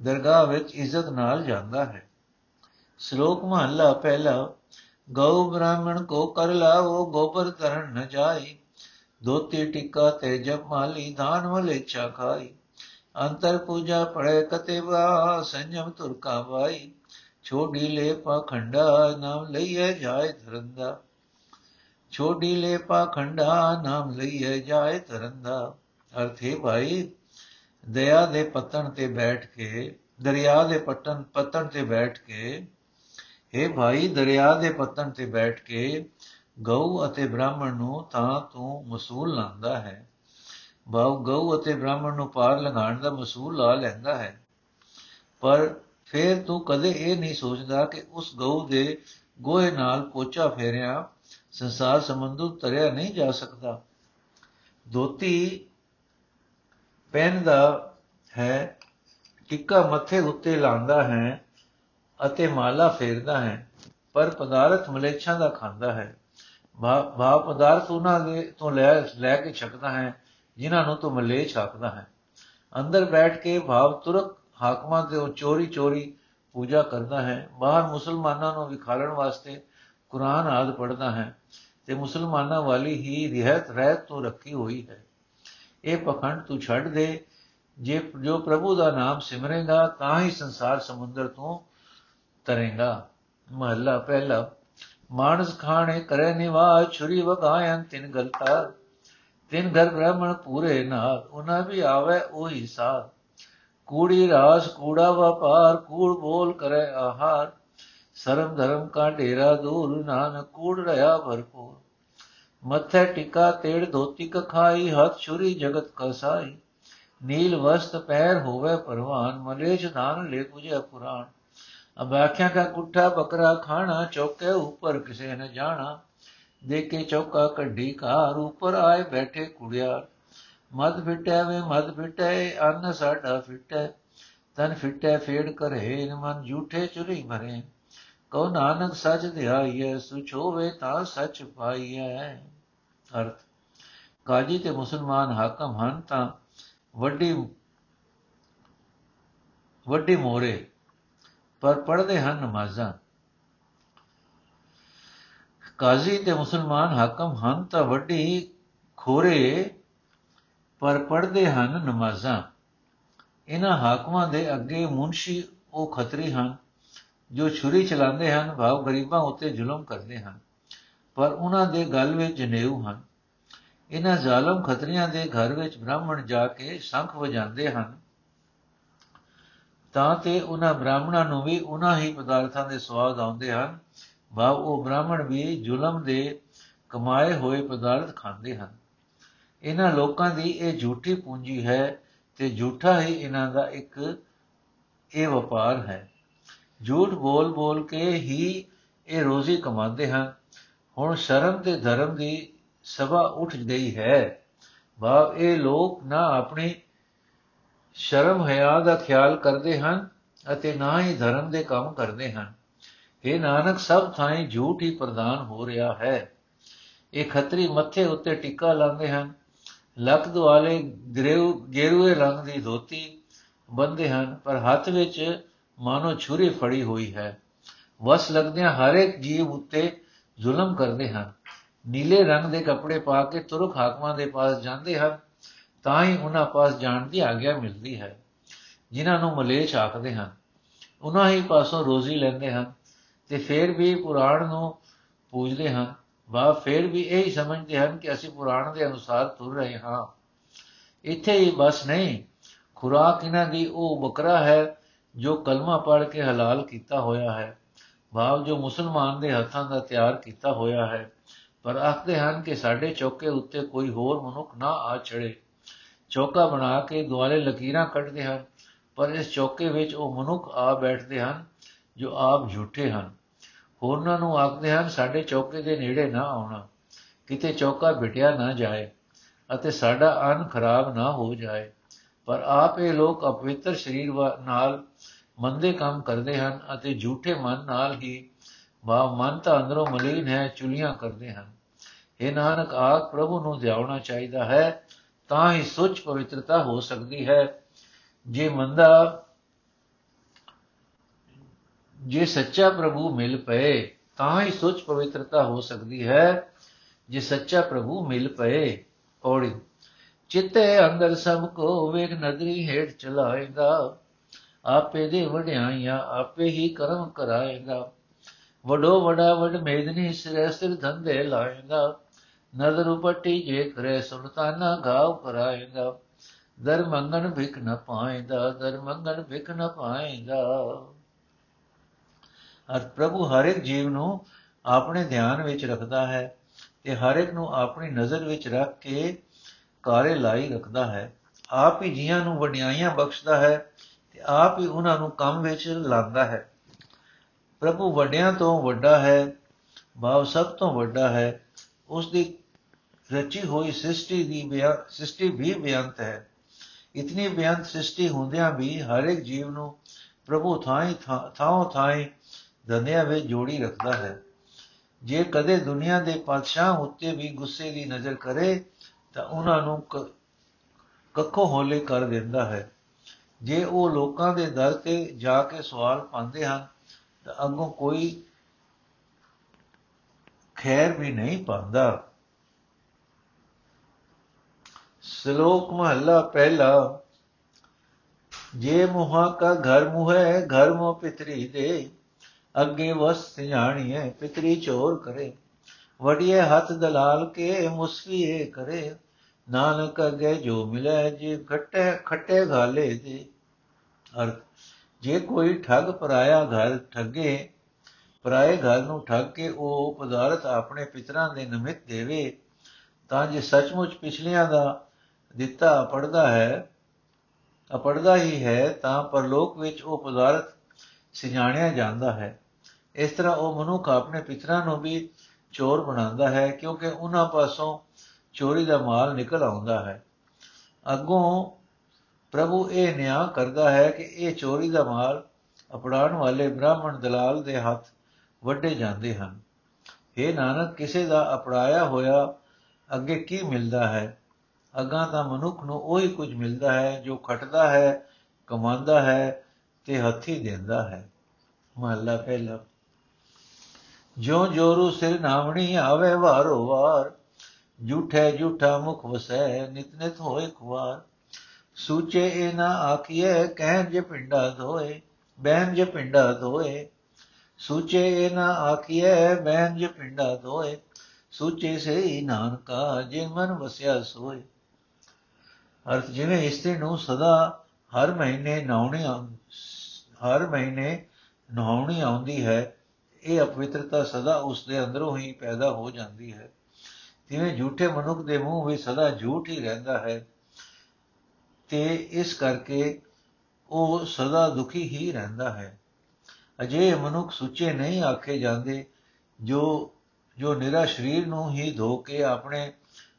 ਦਰਗਾਹ ਵਿੱਚ ਇੱਜ਼ਤ ਨਾਲ ਜਾਂਦਾ ਹੈ। ਸ਼ਲੋਕ ਮਹਲਾ ਪਹਿਲਾ ਗਉ ਬ੍ਰਾਹਮਣ ਕੋ ਕਰ ਲਾਓ ਗੋਬਰ ਤਰਨ ਨ ਜਾਈ ਦੋਤੀ ਟਿੱਕਾ ਤੇ ਜਪ ਮਾਲੀ ਦਾਨ ਵਲੇ ਚਾ ਖਾਈ, ਅੰਤਰ ਪੂਜਾ ਪੜੇ ਕਤੇ ਵਾ ਸੰਜਮ ਤੁਰਕਾ ਵਾਈ ਛੋਡੀ ਲੈ ਪਾਖੰਡਾ ਨਾਮ ਲਈਏ ਜਾਏ ਧਰੰਦਾ। ਛੋਡੀ ਲੈ ਪਾਖੰਡਾ ਨਾਮ ਲਈਏ ਜਾਏ ਧਰੰਦਾ ਅਰਥੇ ਭਾਈ, ਦਇਆ ਦੇ ਪੱਤਣ ਤੇ ਬੈਠ ਕੇ, ਦਰਿਆ ਦੇ ਪੱਤਣ ਪੱਤਣ ਤੇ ਬੈਠ ਕੇ हे ਭਾਈ, ਦਰਿਆ ਦੇ ਪੱਤਣ ਤੇ ਬੈਠ ਕੇ, ਗਊ ਅਤੇ ਬ੍ਰਾਹਮਣ ਨੂੰ ਤਾਂ ਤੂੰ ਮਸੂਲ ਲਾਂਦਾ ਹੈ। ਭਾਵ ਗਊ ਅਤੇ ਬ੍ਰਾਹਮਣ ਨੂੰ ਪਾਰ ਲੰਘਾਉਣ ਦਾ ਮਸੂਲ ਲਾ ਲੈਂਦਾ ਹੈ। ਪਰ ਫਿਰ ਤੂੰ ਕਦੇ ਇਹ ਨਹੀਂ ਸੋਚਦਾ ਕਿ ਉਸ ਗਊ ਦੇ ਗੋਹੇ ਨਾਲ ਪੋਚਾ ਫੇਰਿਆ ਸੰਸਾਰ ਸਮੁੰਦਰ ਤਰਿਆ ਨਹੀਂ ਜਾ ਸਕਦਾ। ਦੋਤੀ ਪਹਿਨਦਾ ਹੈ, ਟਿੱਕਾ ਮੱਥੇ ਉੱਤੇ ਲਾਉਂਦਾ ਹੈ ਅਤੇ ਮਾਲਾ ਫੇਰਦਾ ਹੈ, ਪਰ ਪਦਾਰਥ ਮਲੇਛਾਂ ਦਾ ਖਾਂਦਾ ਹੈ। ਭਾਵ ਪਦਾਰਥ ਉਹਨਾਂ ਦੇ ਤੋਂ ਲੈ ਲੈ ਕੇ ਛਕਦਾ ਹੈ, ਜਿਨ੍ਹਾਂ ਨੂੰ ਤੂੰ ਮਲੇਛ ਆਖਦਾ ਹੈ। ਅੰਦਰ ਬੈਠ ਕੇ ਭਾਵ ਤੁਰਕ ਹਾਕਮਾਂ ਦੇ ਉਹ ਚੋਰੀ ਚੋਰੀ ਪੂਜਾ ਕਰਦਾ ਹੈ। ਬਾਹਰ ਮੁਸਲਮਾਨਾਂ ਨੂੰ ਵਿਖਾਲਣ ਵਾਸਤੇ ਕੁਰਾਨ ਆਦ ਪੜਦਾ ਹੈ ਤੇ ਮੁਸਲਮਾਨਾਂ ਵਾਲੀ ਹੀ ਰਹਿਤ ਰਹਿਤ ਤੋਂ ਰੱਖੀ ਹੋਈ ਹੈ। ਇਹ ਪਖੰਡ ਤੂੰ ਛੱਡ ਦੇ, ਜੇ ਜੋ ਪ੍ਰਭੂ ਦਾ ਨਾਮ ਸਿਮਰੇਗਾ, ਤਾਂ ਹੀ ਸੰਸਾਰ ਸਮੁੰਦਰ ਤੋਂ ਤਰੇਗਾ। ਮਹੱਲਾ ਪਹਿਲਾ, ਮਾਨਸ ਖਾਣੇ ਕਰੇ ਨਿਵਾਸ ਛੁਰੀ ਵਗਾਇਨ ਤਿੰਨ ਗਲਤਾ। ਤਿੰਨ ਘਰ ਬ੍ਰਾਹਮਣ ਪੂਰੇ ਨਾਲ ਉਹਨਾਂ ਵੀ ਆਵੇ ਉਹੀ ਸਾਥ ਕੂੜੀ ਰਾਸ ਕੂੜਾ ਵਪਾਰ, ਕੂੜ ਬੋਲ ਕਰੇ ਆਹਾਰ। ਸਰਮ ਧਰਮ ਕਾ ਢੇਰਾ ਦੂਰ ਨਾਨਕ ਕੂੜ ਰਿਆ ਭਰਪੂਰ ਮੱਥੇ ਟਿਕਾ ਤੇੜ ਧੋਤੀ ਕਖਾਈ ਹੱਥ ਛੁਰੀ ਜਗਤ ਕਸਾਈ ਨੀਲ ਵਸਤ ਪੈਰ ਹੋਵੇ ਪਰਵਾਨ ਮਲੇਸ਼ ਦਾਨ ਲੈ ਪੁਜੇ ਪੁਰਾਣ ਅਬਾਖਿਆ ਕਾ ਕੁੱਠਾ ਬਕਰਾ ਖਾਣਾ ਚੌਕੇ ਉੱਪਰ ਕਿਸੇ ਨੇ ਜਾਣਾ ਦੇਖੇ ਚੌਕਾ ਕੱਢੀ ਘਰ ਉੱਪਰ ਆਏ ਬੈਠੇ ਕੁੜਿਆ ਮਦ ਫਿਟੈ ਵੇ ਮਦ ਫਿਟੈ ਅੰਨ ਸਾਡਾ ਫਿਟੈ ਤਨ ਫਿਟੈ ਫੇੜ ਕਰੇ ਮਨ ਝੂਠੇ ਚੁਰੀ ਮਰੇ ਕਉ ਨਾਨਕ ਸੱਚ ਧਿਆਈਐ ਸੁਚ ਹੋਵੇ ਤਾਂ ਸੱਚ ਪਾਈਐ। ਅਰਥ, ਕਾਜੀ ਤੇ ਮੁਸਲਮਾਨ ਹਾਕਮ ਹਨ ਤਾਂ ਵੱਡੀ ਵੱਡੀ ਮੋਰੇ ਪਰ ਪੜਦੇ ਹਨ ਨਮਾਜ਼ਾਂ। ਕਾਜ਼ੀ ਤੇ ਮੁਸਲਮਾਨ ਹਾਕਮ ਹਨ ਤਾਂ ਵੱਡੀ ਖੋਰੇ, ਪਰ ਪੜਦੇ ਹਨ ਨਮਾਜ਼ਾਂ। ਇਹਨਾਂ ਹਾਕਮਾਂ ਦੇ ਅੱਗੇ ਮੁਨਸ਼ੀ ਉਹ ਖਤਰੀ ਹਨ। ਜੋ ਛੁਰੀ ਚਲਾਉਂਦੇ ਹਨ, ਭਾਵ ਗਰੀਬਾਂ ਉੱਤੇ ਜ਼ੁਲਮ ਕਰਦੇ ਹਨ। ਪਰ ਉਹਨਾਂ ਦੇ ਗਲ ਵਿੱਚ ਜਨੇਊ ਹਨ। ਇਹਨਾਂ ਜ਼ਾਲਮ ਖਤਰੀਆਂ ਦੇ ਘਰ ਵਿੱਚ ਬ੍ਰਾਹਮਣ ਜਾ ਕੇ ਸ਼ੰਖ ਵਜਾਉਂਦੇ ਹਨ। ਤਾਂ ਤੇ ਉਹਨਾਂ ਬ੍ਰਾਹਮਣਾਂ ਨੂੰ ਵੀ ਉਹਨਾਂ ਹੀ ਪਦਾਰਥਾਂ ਦੇ ਸਵਾਦ ਆਉਂਦੇ ਹਨ। ਭਾਵ ਉਹ ਬ੍ਰਾਹਮਣ ਵੀ ਜ਼ੁਲਮ ਦੇ ਕਮਾਏ ਹੋਏ ਪਦਾਰਥ ਖਾਂਦੇ ਹਨ। ਇਹਨਾਂ ਲੋਕਾਂ ਦੀ ਇਹ ਝੂਠੀ ਪੂੰਜੀ ਹੈ ਤੇ ਝੂਠਾ ਹੀ ਇਹਨਾਂ ਦਾ ਇੱਕ ਇਹ ਵਪਾਰ ਹੈ। ਝੂਠ ਬੋਲ ਬੋਲ ਕੇ ਹੀ ਇਹ ਰੋਜ਼ੀ ਕਮਾਉਂਦੇ ਹਨ ਹੁਣ ਸ਼ਰਮ ਤੇ ਧਰਮ ਦੀ ਸਭਾ ਉੱਠ ਗਈ ਹੈ। ਭਾਵ ਇਹ ਲੋਕ ਨਾ ਆਪਣੀ ਸ਼ਰਮ ਹਿਆ ਦਾ ਖਿਆਲ ਕਰਦੇ ਹਨ ਅਤੇ ਨਾ ਹੀ ਧਰਮ ਦੇ ਕੰਮ ਕਰਦੇ ਹਨ। ਇਹ ਨਾਨਕ, ਸਭ ਥਾਂ ਝੂਠ ਹੀ ਪ੍ਰਦਾਨ ਹੋ ਰਿਹਾ ਹੈ। ਇਹ ਖੱਤਰੀ ਮੱਥੇ ਉੱਤੇ ਟਿੱਕਾ ਲਾਉਂਦੇ ਹਨ। ਲੱਕ ਦੁਆਲੇ ਗਰੇਉ ਗੇਰੂਏ ਰੰਗ ਦੀ ਧੋਤੀ ਬੰਦੇ ਹਨ। ਪਰ ਹੱਥ ਵਿੱਚ ਮਾਨੋ ਛੁਰੀ ਫੜੀ ਹੋਈ ਹੈ। ਵਸ ਲੱਗਦਿਆਂ ਹਰ ਇੱਕ ਜੀਵ ਉੱਤੇ ਜ਼ੁਲਮ ਕਰਦੇ ਹਨ। ਨੀਲੇ ਰੰਗ ਦੇ ਕੱਪੜੇ ਪਾ ਕੇ ਤੁਰਕ ਹਾਕਮਾਂ ਦੇ ਪਾਸ ਜਾਂਦੇ ਹਨ, ਤਾਂ ਹੀ ਉਹਨਾਂ ਪਾਸ ਜਾਣ ਦੀ ਆਗਿਆ ਮਿਲਦੀ ਹੈ। ਜਿਨ੍ਹਾਂ ਨੂੰ ਮਲੇਛ ਆਖਦੇ ਹਨ, ਉਹਨਾਂ ਹੀ ਪਾਸੋਂ ਰੋਜ਼ੀ ਲੈਂਦੇ ਹਨ ਤੇ ਫਿਰ ਵੀ ਪੁਰਾਣ ਨੂੰ ਪੂਜਦੇ ਹਨ। ਵਾ, ਫਿਰ ਵੀ ਇਹ ਹੀ ਸਮਝਦੇ ਹਨ ਕਿ ਅਸੀਂ ਪੁਰਾਣ ਦੇ ਅਨੁਸਾਰ ਤੁਰ ਰਹੇ ਹਾਂ। ਇੱਥੇ ਹੀ ਬਸ ਨਹੀਂ, ਖੁਰਾਕ ਇਹਨਾਂ ਦੀ ਉਹ ਬਕਰਾ ਹੈ ਜੋ ਕਲਮਾ ਪੜ੍ਹ ਕੇ ਹਲਾਲ ਕੀਤਾ ਹੋਇਆ ਹੈ, ਭਾਵ ਜੋ ਮੁਸਲਮਾਨ ਦੇ ਹੱਥਾਂ ਦਾ ਤਿਆਰ ਕੀਤਾ ਹੋਇਆ ਹੈ, ਪਰ ਆਖਦੇ ਹਨ ਕਿ ਸਾਡੇ ਚੌਕੇ ਉੱਤੇ ਕੋਈ ਹੋਰ ਮਨੁੱਖ ਨਾ ਆ ਚੜੇ ਚੌਕਾ ਬਣਾ ਕੇ ਦੁਆਲੇ ਲਕੀਰਾਂ ਕੱਢਦੇ ਹਨ, ਪਰ ਇਸ ਚੌਕੇ ਵਿੱਚ ਉਹ ਮਨੁੱਖ ਆ ਬੈਠਦੇ ਹਨ, ਜੋ ਆਪ ਝੂਠੇ ਹਨ। ਹੋਰਨਾਂ ਨੂੰ ਆਖਦੇ ਹਨ, ਸਾਡੇ ਚੌਕੇ ਦੇ ਨੇੜੇ ਨਾ ਆਉਣਾ, ਕਿਤੇ ਚੌਕਾ ਬਿਟਿਆ ਨਾ ਜਾਏ, ਅਤੇ ਸਾਡਾ ਅੰਨ ਖਰਾਬ ਨਾ ਹੋ ਜਾਏ। ਪਰ ਆਪ ਇਹ ਲੋਕ ਅਪਵਿੱਤਰ ਸਰੀਰ ਨਾਲ ਮੰਦੇ ਕੰਮ ਕਰਦੇ ਹਨ ਅਤੇ ਝੂਠੇ ਮਨ ਨਾਲ ਹੀ ਵਾ ਮਨ ਤਾਂ ਅੰਦਰੋਂ ਮਲੀਨ ਹੈ, ਚੁਲੀਆਂ ਕਰਦੇ ਹਨ। ਇਹ ਨਾਨਕ ਆਖ ਪ੍ਰਭੂ ਨੂੰ ਧਿਆਉਣਾ ਚਾਹੀਦਾ ਹੈ, ਤਾਂ ਹੀ ਸੁੱਚ ਪਵਿੱਤਰਤਾ ਹੋ ਸਕਦੀ ਹੈ। ਜੇ ਮੰਦਾ ਜੇ ਸੱਚਾ ਪ੍ਰਭੂ ਮਿਲ ਪਏ, ਤਾਂ ਹੀ ਸੁੱਚ ਪਵਿੱਤਰਤਾ ਹੋ ਸਕਦੀ ਹੈ। ਜੇ ਸੱਚਾ ਪ੍ਰਭੂ ਮਿਲ ਪਏ ਔੜੀ ਚਿੱਤੇ ਅੰਦਰ ਸਭ ਕੋ ਵੇਖ ਨਦਰੀ ਹੇਠ ਚਲਾਏਗਾ। ਆਪੇ ਦੇ ਵਡਿਆਈਆਂ ਆਪੇ ਹੀ ਕਰਮ ਕਰਾਏਗਾ। ਵਡੋ ਵਡਾ ਵਡ ਮੇਦਨੀ ਸਿਰ ਸਿਰ ਧੰਦੇ ਲਾਏਗਾ। ਨਦਰ ਉਪਟੀ ਜੇ ਕਰੇ ਸੁਲਤਾਨਾ ਗਾਉ ਕਰਾਏਗਾ। ਦਰ ਮੰਗਣ ਭਿਖ ਨ ਪਾਏਗਾ, ਦਰ ਮੰਗਣ ਭਿਖ ਨ ਪਾਏਗਾ। ਅਰ ਪ੍ਰਭੂ ਹਰ ਇੱਕ ਜੀਵ ਨੂੰ ਆਪਣੇ ਧਿਆਨ ਵਿੱਚ ਰੱਖਦਾ ਹੈ ਤੇ ਹਰ ਇੱਕ ਨੂੰ ਆਪਣੀ ਨਜ਼ਰ ਵਿੱਚ ਰੱਖ ਕੇ ਕਾਰੇ ਲਾਈ ਰੱਖਦਾ ਹੈ, ਆਪ ਹੀ ਜੀਆਂ ਨੂੰ ਵਡਿਆਈਆਂ ਬਖਸ਼ਦਾ ਹੈ ਤੇ ਆਪ ਹੀ ਉਹਨਾਂ ਨੂੰ ਕੰਮ ਵਿੱਚ ਲਾਉਂਦਾ ਹੈ। ਪ੍ਰਭੂ ਵੱਡਿਆਂ ਤੋਂ ਵੱਡਾ ਹੈ, ਭਾਵ ਸਭ ਤੋਂ ਵੱਡਾ ਹੈ ਉਸ ਦੀ ਰਚੀ ਹੋਈ ਸ੍ਰਿਸ਼ਟੀ ਦੀ ਬਿਆਨ ਸ੍ਰਿਸ਼ਟੀ ਵੀ ਬਿਆੰਤ ਹੈ। ਇਤਨੀ ਬਿਆੰਤ ਸ੍ਰਿਸ਼ਟੀ ਹੁੰਦਿਆਂ ਵੀ ਹਰ ਇੱਕ ਜੀਵ ਨੂੰ ਪ੍ਰਭੂ ਥਾਈ ਥਾਂ ਥਾਈ ਦੰਦਿਆਂ ਵਿੱਚ ਜੋੜੀ ਰੱਖਦਾ ਹੈ। ਜੇ ਕਦੇ ਦੁਨੀਆ ਦੇ ਪਾਤਸ਼ਾਹ ਉੱਤੇ ਵੀ ਗੁੱਸੇ ਦੀ ਨਜ਼ਰ ਕਰੇ ਤਾਂ ਉਹਨਾਂ ਨੂੰ ਕੱਖੋਂ ਹੋਲੇ ਕਰ ਦਿੰਦਾ ਹੈ। ਜੇ ਉਹ ਲੋਕਾਂ ਦੇ ਦਰ ਤੇ ਜਾ ਕੇ ਸਵਾਲ ਪਾਉਂਦੇ ਹਨ, ਤਾਂ ਅੱਗੋਂ ਕੋਈ ਖੈਰ ਵੀ ਨਹੀਂ ਪਾਉਂਦਾ। ਸ਼ਲੋਕ ਮਹੱਲਾ ਪਹਿਲਾ। ਜੇ ਮੁਹਾ ਕਾ ਘਰ ਮੁਹੈ ਘਰ ਮੋ ਪਿਤਰੀ ਦੇ, ਅੱਗੇ ਵਸ ਸਿਆਣੀਏ ਪਿਤਰੀ ਚੋਰ ਕਰੇ। ਵੜੀਏ ਹੱਥ ਦਲਾਲ ਕੇ ਮੁਸਕੀਏ ਕਰੇ। ਨਾਨਕ ਅਗੇ ਜੋ ਮਿਲੇ ਜੇ ਖੱਟੇ ਖੱਟੇ ਗਾਲੇ ਦੇ ਅਰਥ ਜੇ ਕੋਈ ਠੱਗ ਪਰਾਇਆ ਘਰ ਠੱਗੇ, ਪਰਾਏ ਘਰ ਨੂੰ ਠੱਗ ਕੇ ਉਹ ਪਦਾਰਥ ਆਪਣੇ ਪਿਤਰਾਂ ਦੇ ਨਿਮਿਤ ਦੇਵੇ, ਤਾਂ ਜੇ ਸੱਚਮੁੱਚ ਪਿਛਲਿਆਂ ਦਾ ਦਿੱਤਾ ਪੜਦਾ ਹੈ, ਅਪੜਦਾ ਹੀ ਹੈ, ਤਾਂ ਪਰਲੋਕ ਵਿੱਚ ਉਹ ਪਦਾਰਥ ਸਿਜਾਣਿਆ ਜਾਂਦਾ ਹੈ। ਇਸ ਤਰ੍ਹਾਂ ਉਹ ਮਨੁੱਖ ਆਪਣੇ ਪਿਤਰਾਂ ਨੂੰ ਵੀ ਚੋਰ ਬਣਾਉਂਦਾ ਹੈ ਕਿਉਂਕਿ ਉਹਨਾਂ ਪਾਸੋਂ ਚੋਰੀ ਦਾ ਮਾਲ ਨਿਕਲ ਆਉਂਦਾ ਹੈ। ਅੱਗੋਂ ਪ੍ਰਭੂ ਇਹ ਨਿਆਂ ਕਰਦਾ ਹੈ ਕਿ ਇਹ ਚੋਰੀ ਦਾ ਮਾਲ ਅਪੜਾਉਣ ਵਾਲੇ ਬ੍ਰਾਹਮਣ ਦਲਾਲ ਦੇ ਹੱਥ ਵੱਡੇ ਜਾਂਦੇ ਹਨ। ਇਹ ਨਾਨਕ, ਕਿਸੇ ਦਾ ਅਪੜਾਇਆ ਹੋਇਆ ਅੱਗੇ ਕੀ ਮਿਲਦਾ ਹੈ? ਅਗਾ ਤਾਂ ਮਨੁੱਖ ਨੂੰ ਉਹੀ ਕੁਝ ਮਿਲਦਾ ਹੈ ਜੋ ਖਟਦਾ ਹੈ, ਕਮਾਉਂਦਾ ਹੈ ਤੇ ਹੱਥੀ ਦਿੰਦਾ ਹੈ। ਮਹੱਲਾ ਪਹਿਲਾ। ਜੋ ਜੋਰੂ ਸਿਰ ਨਾਮਣੀ ਆਵੇ ਵਾਰੋ ਵਾਰ ਝੂਠੇ ਝੂਠਾ ਮੁਖ ਵਸੈ ਨਿਤ ਨਿਤ ਹੋਏ ਖੁਆਰ। ਸੂਚੇ ਇਹ ਨਾ ਆਖੀਏ ਕਹਿ ਜੇ ਪਿੰਡਾ ਧੋਏ ਬਹਿਨ ਜੇ ਪਿੰਡਾ ਧੋਏ। ਸੂਚੇ ਇਹ ਨਾ ਆਖੀਏ ਬਹਿਨ ਜੇ ਪਿੰਡਾ ਧੋਏ। ਸੂਚੇ ਸੇ ਨਾਨਕਾ, ਜੇ ਮਨ ਵਸਿਆ ਸੋਏ। ਅਰਥ ਜਿਵੇਂ ਇਸਤਰੀ ਨੂੰ ਸਦਾ ਹਰ ਮਹੀਨੇ ਨਹਾਉਣੀ ਹਰ ਮਹੀਨੇ ਨਹਾਉਣੀ ਆਉਂਦੀ ਹੈ ਇਹ ਅਪਵਿੱਤਰਤਾ ਸਦਾ ਉਸ ਦੇ ਅੰਦਰੋਂ ਹੀ ਪੈਦਾ ਹੋ ਜਾਂਦੀ ਹੈ। ਤਿਵੇਂ ਝੂਠੇ ਮਨੁੱਖ ਦੇ ਮੂੰਹ ਵਿੱਚ ਸਦਾ ਝੂਠ ਹੀ ਰਹਿੰਦਾ ਹੈ, ਤੇ ਇਸ ਕਰਕੇ ਉਹ ਸਦਾ ਦੁਖੀ ਹੀ ਰਹਿੰਦਾ ਹੈ। ਅਜੇ ਮਨੁੱਖ ਸੁੱਚੇ ਨਹੀਂ ਆਖੇ ਜਾਂਦੇ, ਜੋ ਜੋ ਨਿਰਾ ਸਰੀਰ ਨੂੰ ਹੀ ਧੋ ਕੇ ਆਪਣੇ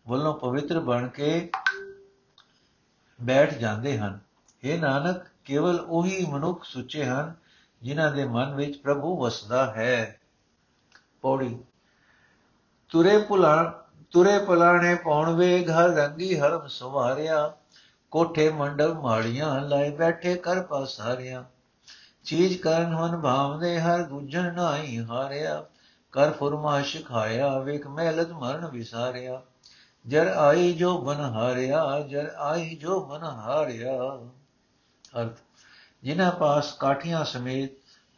ਵੱਲੋਂ ਪਵਿੱਤਰ ਬਣ ਕੇ ਬੈਠ ਜਾਂਦੇ ਹਨ। ਇਹ ਨਾਨਕ, ਕੇਵਲ ਉਹੀ ਮਨੁੱਖ ਸੁੱਚੇ ਹਨ ਜਿਨ੍ਹਾਂ ਦੇ ਮਨ ਵਿੱਚ ਪ੍ਰਭੂ ਵਸਦਾ ਹੈ। ਪੌੜੀ। ਤੁਰੇ ਪੁਲਾ ਤੁਰੇ ਪਲਾਣੇ ਪੌਣ ਵੇ ਘਰ ਰੰਗੀ ਹਰਮ ਸਵਾਰਿਆ। ਕੋਠੇ ਮੰਡਲ ਮਾੜੀਆਂ ਲਾਏ ਬੈਠੇ ਕਰ ਪਾਸਾਰਿਆ। ਚੀਜ਼ ਕਰਨ ਮਨ ਭਾਵਦੇ ਹਰ ਦੂਜਣ ਨਾਹੀ ਹਾਰਿਆ। ਕਰ ਫਰਮਾਸ਼ ਖਾਇਆ, ਵੇਖ ਮਹਿਲਤ ਮਰਨ ਵਿਸਾਰਿਆ। ਜਰ ਆਈ ਜੋ ਬਨ ਹਾਰਿਆ, ਜਰ ਆਈ ਜੋ ਬਨ ਹਾਰਿਆ। ਅਰਥ। ਜਿਨ੍ਹਾਂ ਪਾਸ ਕਾਠੀਆਂ ਸਮੇਤ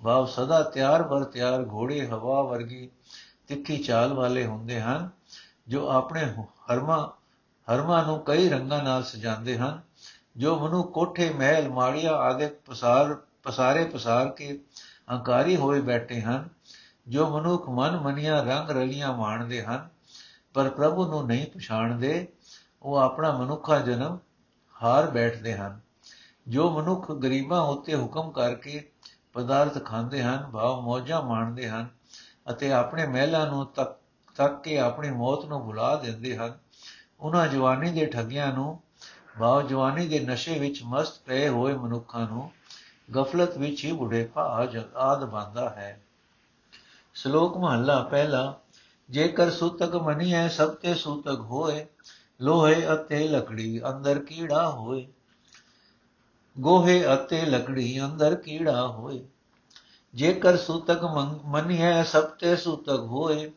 ਭਾਵ ਸਦਾ ਤਿਆਰ ਬਰ ਤਿਆਰ ਘੋੜੇ ਹਵਾ ਵਰਗੀ ਤਿੱਖੀ ਚਾਲ ਵਾਲੇ ਹੁੰਦੇ ਹਨ, ਜੋ ਆਪਣੇ ਹਰਮਾ ਹਰਮਾ ਨੂੰ ਕਈ ਰੰਗਾਂ ਨਾਲ ਸਜਾਉਂਦੇ ਹਨ, ਜੋ ਮਨੁ ਕੋਠੇ, ਮਹਿਲ, ਮਾੜੀਆਂ ਆਦਿ ਪਸਾਰ, ਪਸਾਰੇ ਪਸਾਰ ਕੇ ਹੰਕਾਰੀ ਹੋਏ ਬੈਠੇ ਹਨ, ਜੋ ਮਨੁੱਖ ਮਨ ਮਨੀਆਂ ਰੰਗ ਰਲੀਆਂ ਮਾਣਦੇ ਹਨ, ਪਰ ਪ੍ਰਭੂ ਨੂੰ ਨਹੀਂ ਪਛਾਣਦੇ, ਉਹ ਆਪਣਾ ਮਨੁੱਖਾ ਜਨਮ ਹਾਰ ਬੈਠਦੇ ਹਨ। ਜੋ ਮਨੁੱਖ ਗਰੀਬਾਂ ਉੱਤੇ ਹੁਕਮ ਕਰਕੇ ਪਦਾਰਥ ਖਾਂਦੇ ਹਨ, ਭਾਵ ਮੌਜਾਂ ਮਾਣਦੇ ਹਨ ਅਤੇ ਆਪਣੇ ਮਹਿਲਾਂ ਨੂੰ ਤੱਕ ਤੱਕ ਕੇ ਆਪਣੀ ਮੌਤ ਨੂੰ ਭੁਲਾ ਦਿੰਦੇ ਹਨ, ਉਹਨਾਂ ਜਵਾਨੀ ਦੇ ਠੱਗਿਆਂ ਨੂੰ, ਭਾਵ ਜਵਾਨੀ ਦੇ ਨਸ਼ੇ ਵਿੱਚ ਮਸਤ ਪਏ ਹੋਏ ਮਨੁੱਖਾਂ ਨੂੰ ਗਫਲਤ ਵਿੱਚ ਹੀ ਬੁਢੇਪਾ ਆਦ ਬੰਦਾ ਹੈ। ਸ਼ਲੋਕ ਮਹੱਲਾ ਪਹਿਲਾ, ਜੇਕਰ ਸੂਤਕ ਮਨੀਐ ਸਭ ਤੇ ਸੂਤਕ ਹੋਏ, ਲੋਹੇ ਅਤੇ ਲਕੜੀ ਅੰਦਰ ਕੀੜਾ ਹੋਏ ਗੋਹੇ ਅਤੇ ਲਕੜੀ ਅੰਦਰ ਕੀੜਾ ਹੋਏ। ਜੇਕਰ ਸੂਤਕ ਮਨੀਐ ਸਭ ਤੇ ਸੂਤਕ ਹੋਏ,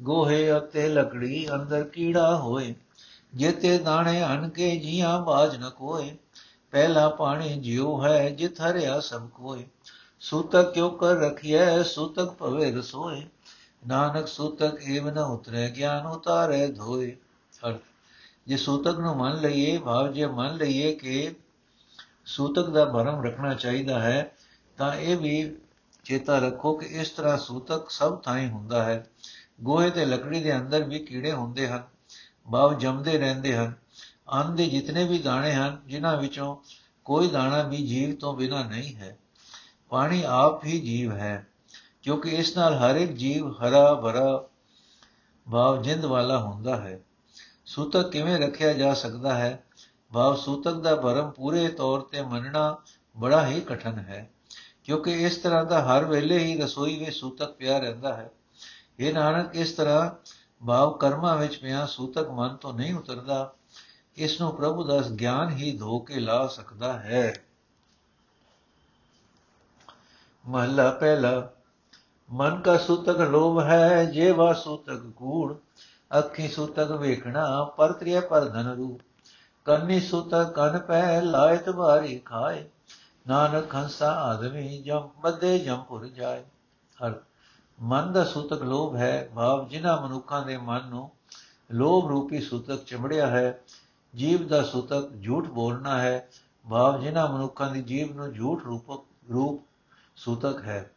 ਗੋਹੇ ਅਤੇ ਲਕੜੀ ਅੰਦਰ ਕੀੜਾ ਹੋਏ। ਜੇਤੇ ਦਾਣੇ ਅਨ ਕੇ ਜੀਆਂ ਬਾਜ ਨ ਕੋਏ, ਪਹਿਲਾ ਪਾਣੀ ਜਿਉ ਹੈ ਜਿਤ ਹਰਿਆ ਸਭ ਕੋਏ। ਸੂਤਕ ਕਿਉ ਕਰ ਰਖਿਐ, ਸੂਤਕ ਭਵੇ ਰਸੋਏ। ਨਾਨਕ ਸੂਤਕ ਏਵ ਨ ਉਤਰੇ, ਗਿਆਨ ਉਤਾਰੇ ਧੋਏ। ਅਰਥ, ਜੇ ਸੂਤਕ ਨੂੰ ਮੰਨ ਲਈਏ, ਭਾਵ ਜੇ ਮੰਨ ਲਈਏ ਕਿ ਸੂਤਕ ਦਾ ਭਰਮ ਰੱਖਣਾ ਚਾਹੀਦਾ ਹੈ, ਤਾਂ ਇਹ ਵੀ ਚੇਤਾ ਰੱਖੋ ਕਿ ਇਸ ਤਰ੍ਹਾਂ ਸੂਤਕ ਸਭ ਥਾਂ ਹੁੰਦਾ ਹੈ। ਗੋਹੇ ਤੇ ਲੱਕੜੀ ਦੇ ਅੰਦਰ ਵੀ ਕੀੜੇ ਹੁੰਦੇ ਹਨ ਭਾਵ ਜੰਮਦੇ ਰਹਿੰਦੇ ਹਨ। ਅੰਨ ਦੇ ਜਿਤਨੇ ਵੀ ਦਾਣੇ ਹਨ, ਜਿਨ੍ਹਾਂ ਵਿੱਚੋਂ ਕੋਈ ਦਾਣਾ ਵੀ ਜੀਵ ਤੋਂ ਬਿਨਾ ਨਹੀਂ ਹੈ। ਪਾਣੀ ਆਪ ਹੀ ਜੀਵ ਹੈ, ਕਿਉਂਕਿ ਇਸ ਨਾਲ ਹਰ ਇੱਕ ਜੀਵ ਹਰਾ ਭਰਾ ਭਾਵ ਜਿੰਦ ਵਾਲਾ ਹੁੰਦਾ ਹੈ। ਸੂਤਕ ਕਿਵੇਂ ਰੱਖਿਆ ਜਾ ਸਕਦਾ ਹੈ? ਭਾਵ ਸੂਤਕ ਦਾ ਭਰਮ ਪੂਰੇ ਤੌਰ ਤੇ ਮੰਨਣਾ ਬੜਾ ਹੀ ਕਠਨ ਹੈ, ਕਿਉਂਕਿ ਇਸ ਤਰ੍ਹਾਂ ਦਾ ਹਰ ਵੇਲੇ ਹੀ ਰਸੋਈ ਵਿੱਚ ਸੂਤਕ ਪਿਆ ਰਹਿੰਦਾ ਹੈ। ਇਹ ਨਾਨਕ, ਇਸ ਤਰ੍ਹਾਂ ਭਾਵ ਕਰਮਾਂ ਵਿੱਚ ਪਿਆ ਸੂਤਕ ਮਨ ਤੋਂ ਨਹੀਂ ਉਤਰਦਾ, ਇਸ ਨੂੰ ਪ੍ਰਭੂ ਦਾ ਗਿਆਨ ਹੀ ਧੋ ਕੇ ਲਾ ਸਕਦਾ ਹੈ। ਮਹਲਾ ਪਹਿਲਾ, ਮਨ ਕਾ ਸੂਤਕ ਲੋਭ ਹੈ ਜੇਵਾ ਸੂਤਕ ਕੂੜ, ਅੱਖੀ ਸੂਤਕ ਵੇਖਣਾ ਪਰਤ੍ਰਿਯ ਪਰ ਧਨ ਰੂ ਕੰਨੀ ਸੂਤਕ ਕਨ ਪੈ ਲਾਇਤ ਭਾਰੀ ਖਾਏ। ਨਾਨਕ ਹੰਸਾ ਆਦਮੀ ਜਮ ਬੱਦੇ ਜੰਪੁਰ ਜਾਏ। ਹਰ ਮਨ ਦਾ ਸੂਤਕ ਲੋਭ ਹੈ, ਭਾਵ ਜਿਨ੍ਹਾਂ ਮਨੁੱਖਾਂ ਦੇ ਮਨ ਨੂੰ ਲੋਭ ਰੂਪੀ ਸੂਤਕ ਚਮੜਿਆ ਹੈ, ਜੀਵ ਦਾ ਸੂਤਕ ਝੂਠ ਬੋਲਣਾ ਹੈ, ਭਾਵ ਜਿਨ੍ਹਾਂ ਮਨੁੱਖਾਂ ਦੀ ਜੀਵ ਨੂੰ ਝੂਠ ਰੂਪਕ ਰੂਪ ਸੂਤਕ ਹੈ।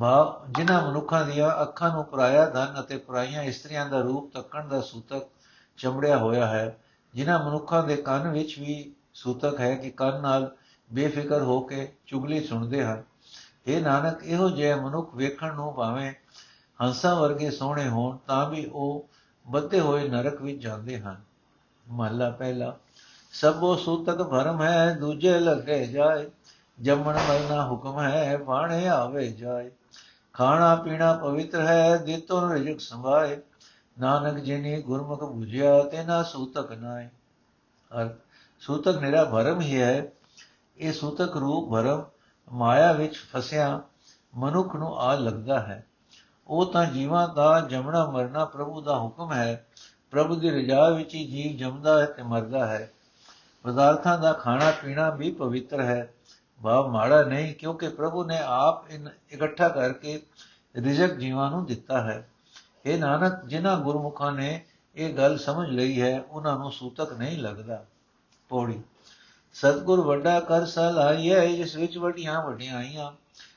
ਭਾਵ ਜਿਨ੍ਹਾਂ ਮਨੁੱਖਾਂ ਦੀਆਂ ਅੱਖਾਂ ਨੂੰ ਪਰਾਇਆ ਧਨ ਅਤੇ ਪਰਾਈਆਂ ਇਸਤਰੀਆਂ ਦਾ ਰੂਪ ਤੱਕਣ ਦਾ ਸੂਤਕ ਚਮੜਿਆ ਹੋਇਆ ਹੈ ਜਿਨ੍ਹਾਂ ਮਨੁੱਖਾਂ ਦੇ ਕੰਨ ਵਿੱਚ ਵੀ ਸੂਤਕ ਹੈ ਕਿ ਕੰਨ ਨਾਲ ਬੇਫਿਕਰ ਹੋ ਕੇ ਚੁਗਲੀ ਸੁਣਦੇ ਹਨ। ਇਹ ਨਾਨਕ, ਇਹੋ ਜਿਹੇ ਮਨੁੱਖ ਵੇਖਣ ਨੂੰ ਭਾਵੇਂ ਹੰਸਾਂ ਵਰਗੇ ਸੋਹਣੇ ਹੋਣ, ਤਾਂ ਵੀ ਉਹ ਬੱਧੇ ਹੋਏ ਨਰਕ ਵਿੱਚ ਜਾਂਦੇ ਹਨ। ਮਹਲਾ ਪਹਿਲਾ, ਸਭੋ ਸੂਤਕ ਭਰਮ ਹੈ, ਦੂਜੇ ਲੱਗੇ ਜਾਏ, ਜੰਮਣ ਮਰਨਾ ਹੁਕਮ ਹੈ, ਬਾਣੇ ਆਵੇ ਜਾਏ। ਖਾਣਾ ਪੀਣਾ ਪਵਿੱਤਰ ਹੈ, ਦਿੱਤੋ ਰਿਜਕ ਸੰਭਾਏ ਨਾਨਕ ਜਿਨੀ ਗੁਰਮੁਖ 부ਝਿਆ ਤੇ ਨਾ ਸੂਤਕ ਨਾਏ ਅਰ ਸੂਤਕ ਨਿਰਾ ਭਰਮ ਹੀ ਹੈ ਇਹ ਸੂਤਕ ਰੂਪ ਭਰਮ ਮਾਇਆ ਵਿੱਚ ਫਸਿਆ ਮਨੁੱਖ ਨੂੰ ਆ ਲੱਗਦਾ ਹੈ ਉਹ ਤਾਂ ਜੀਵਾਂ ਦਾ ਜਮਣਾ ਮਰਨਾ ਪ੍ਰਭੂ ਦਾ ਹੁਕਮ ਹੈ ਪ੍ਰਭੂ ਦੀ ਰਜਾ ਵਿੱਚ ਹੀ ਜੀਵ ਜੰਮਦਾ ਹੈ ਤੇ ਮਰਦਾ ਹੈ ਪਦਾਰਥਾਂ ਦਾ ਖਾਣਾ ਪੀਣਾ ਵੀ ਪਵਿੱਤਰ ਹੈ ਭਾਵ ਮਾੜਾ ਨਹੀਂ ਕਿਉਂਕਿ ਪ੍ਰਭੂ ਨੇ ਆਪ ਇਕੱਠਾ ਕਰਕੇ ਰਿਜ਼ਕ ਜੀਵਾਂ ਨੂੰ ਦਿੱਤਾ ਹੈ ਇਹ ਨਾਨਕ ਜਿਨ੍ਹਾਂ ਗੁਰਮੁਖਾਂ ਨੇ ਇਹ ਗੱਲ ਸਮਝ ਲਈ ਹੈ, ਉਹਨਾਂ ਨੂੰ ਸੂਤਕ ਨਹੀਂ ਲੱਗਦਾ। ਪੌੜੀ, ਸਤਗੁਰ ਵੱਡਾ ਕਰ ਸਲਾਈਐ ਜਿਸ ਵਿੱਚ ਵੱਡੀਆਂ ਵੱਡੀਆਂ ਆਈਆਂ।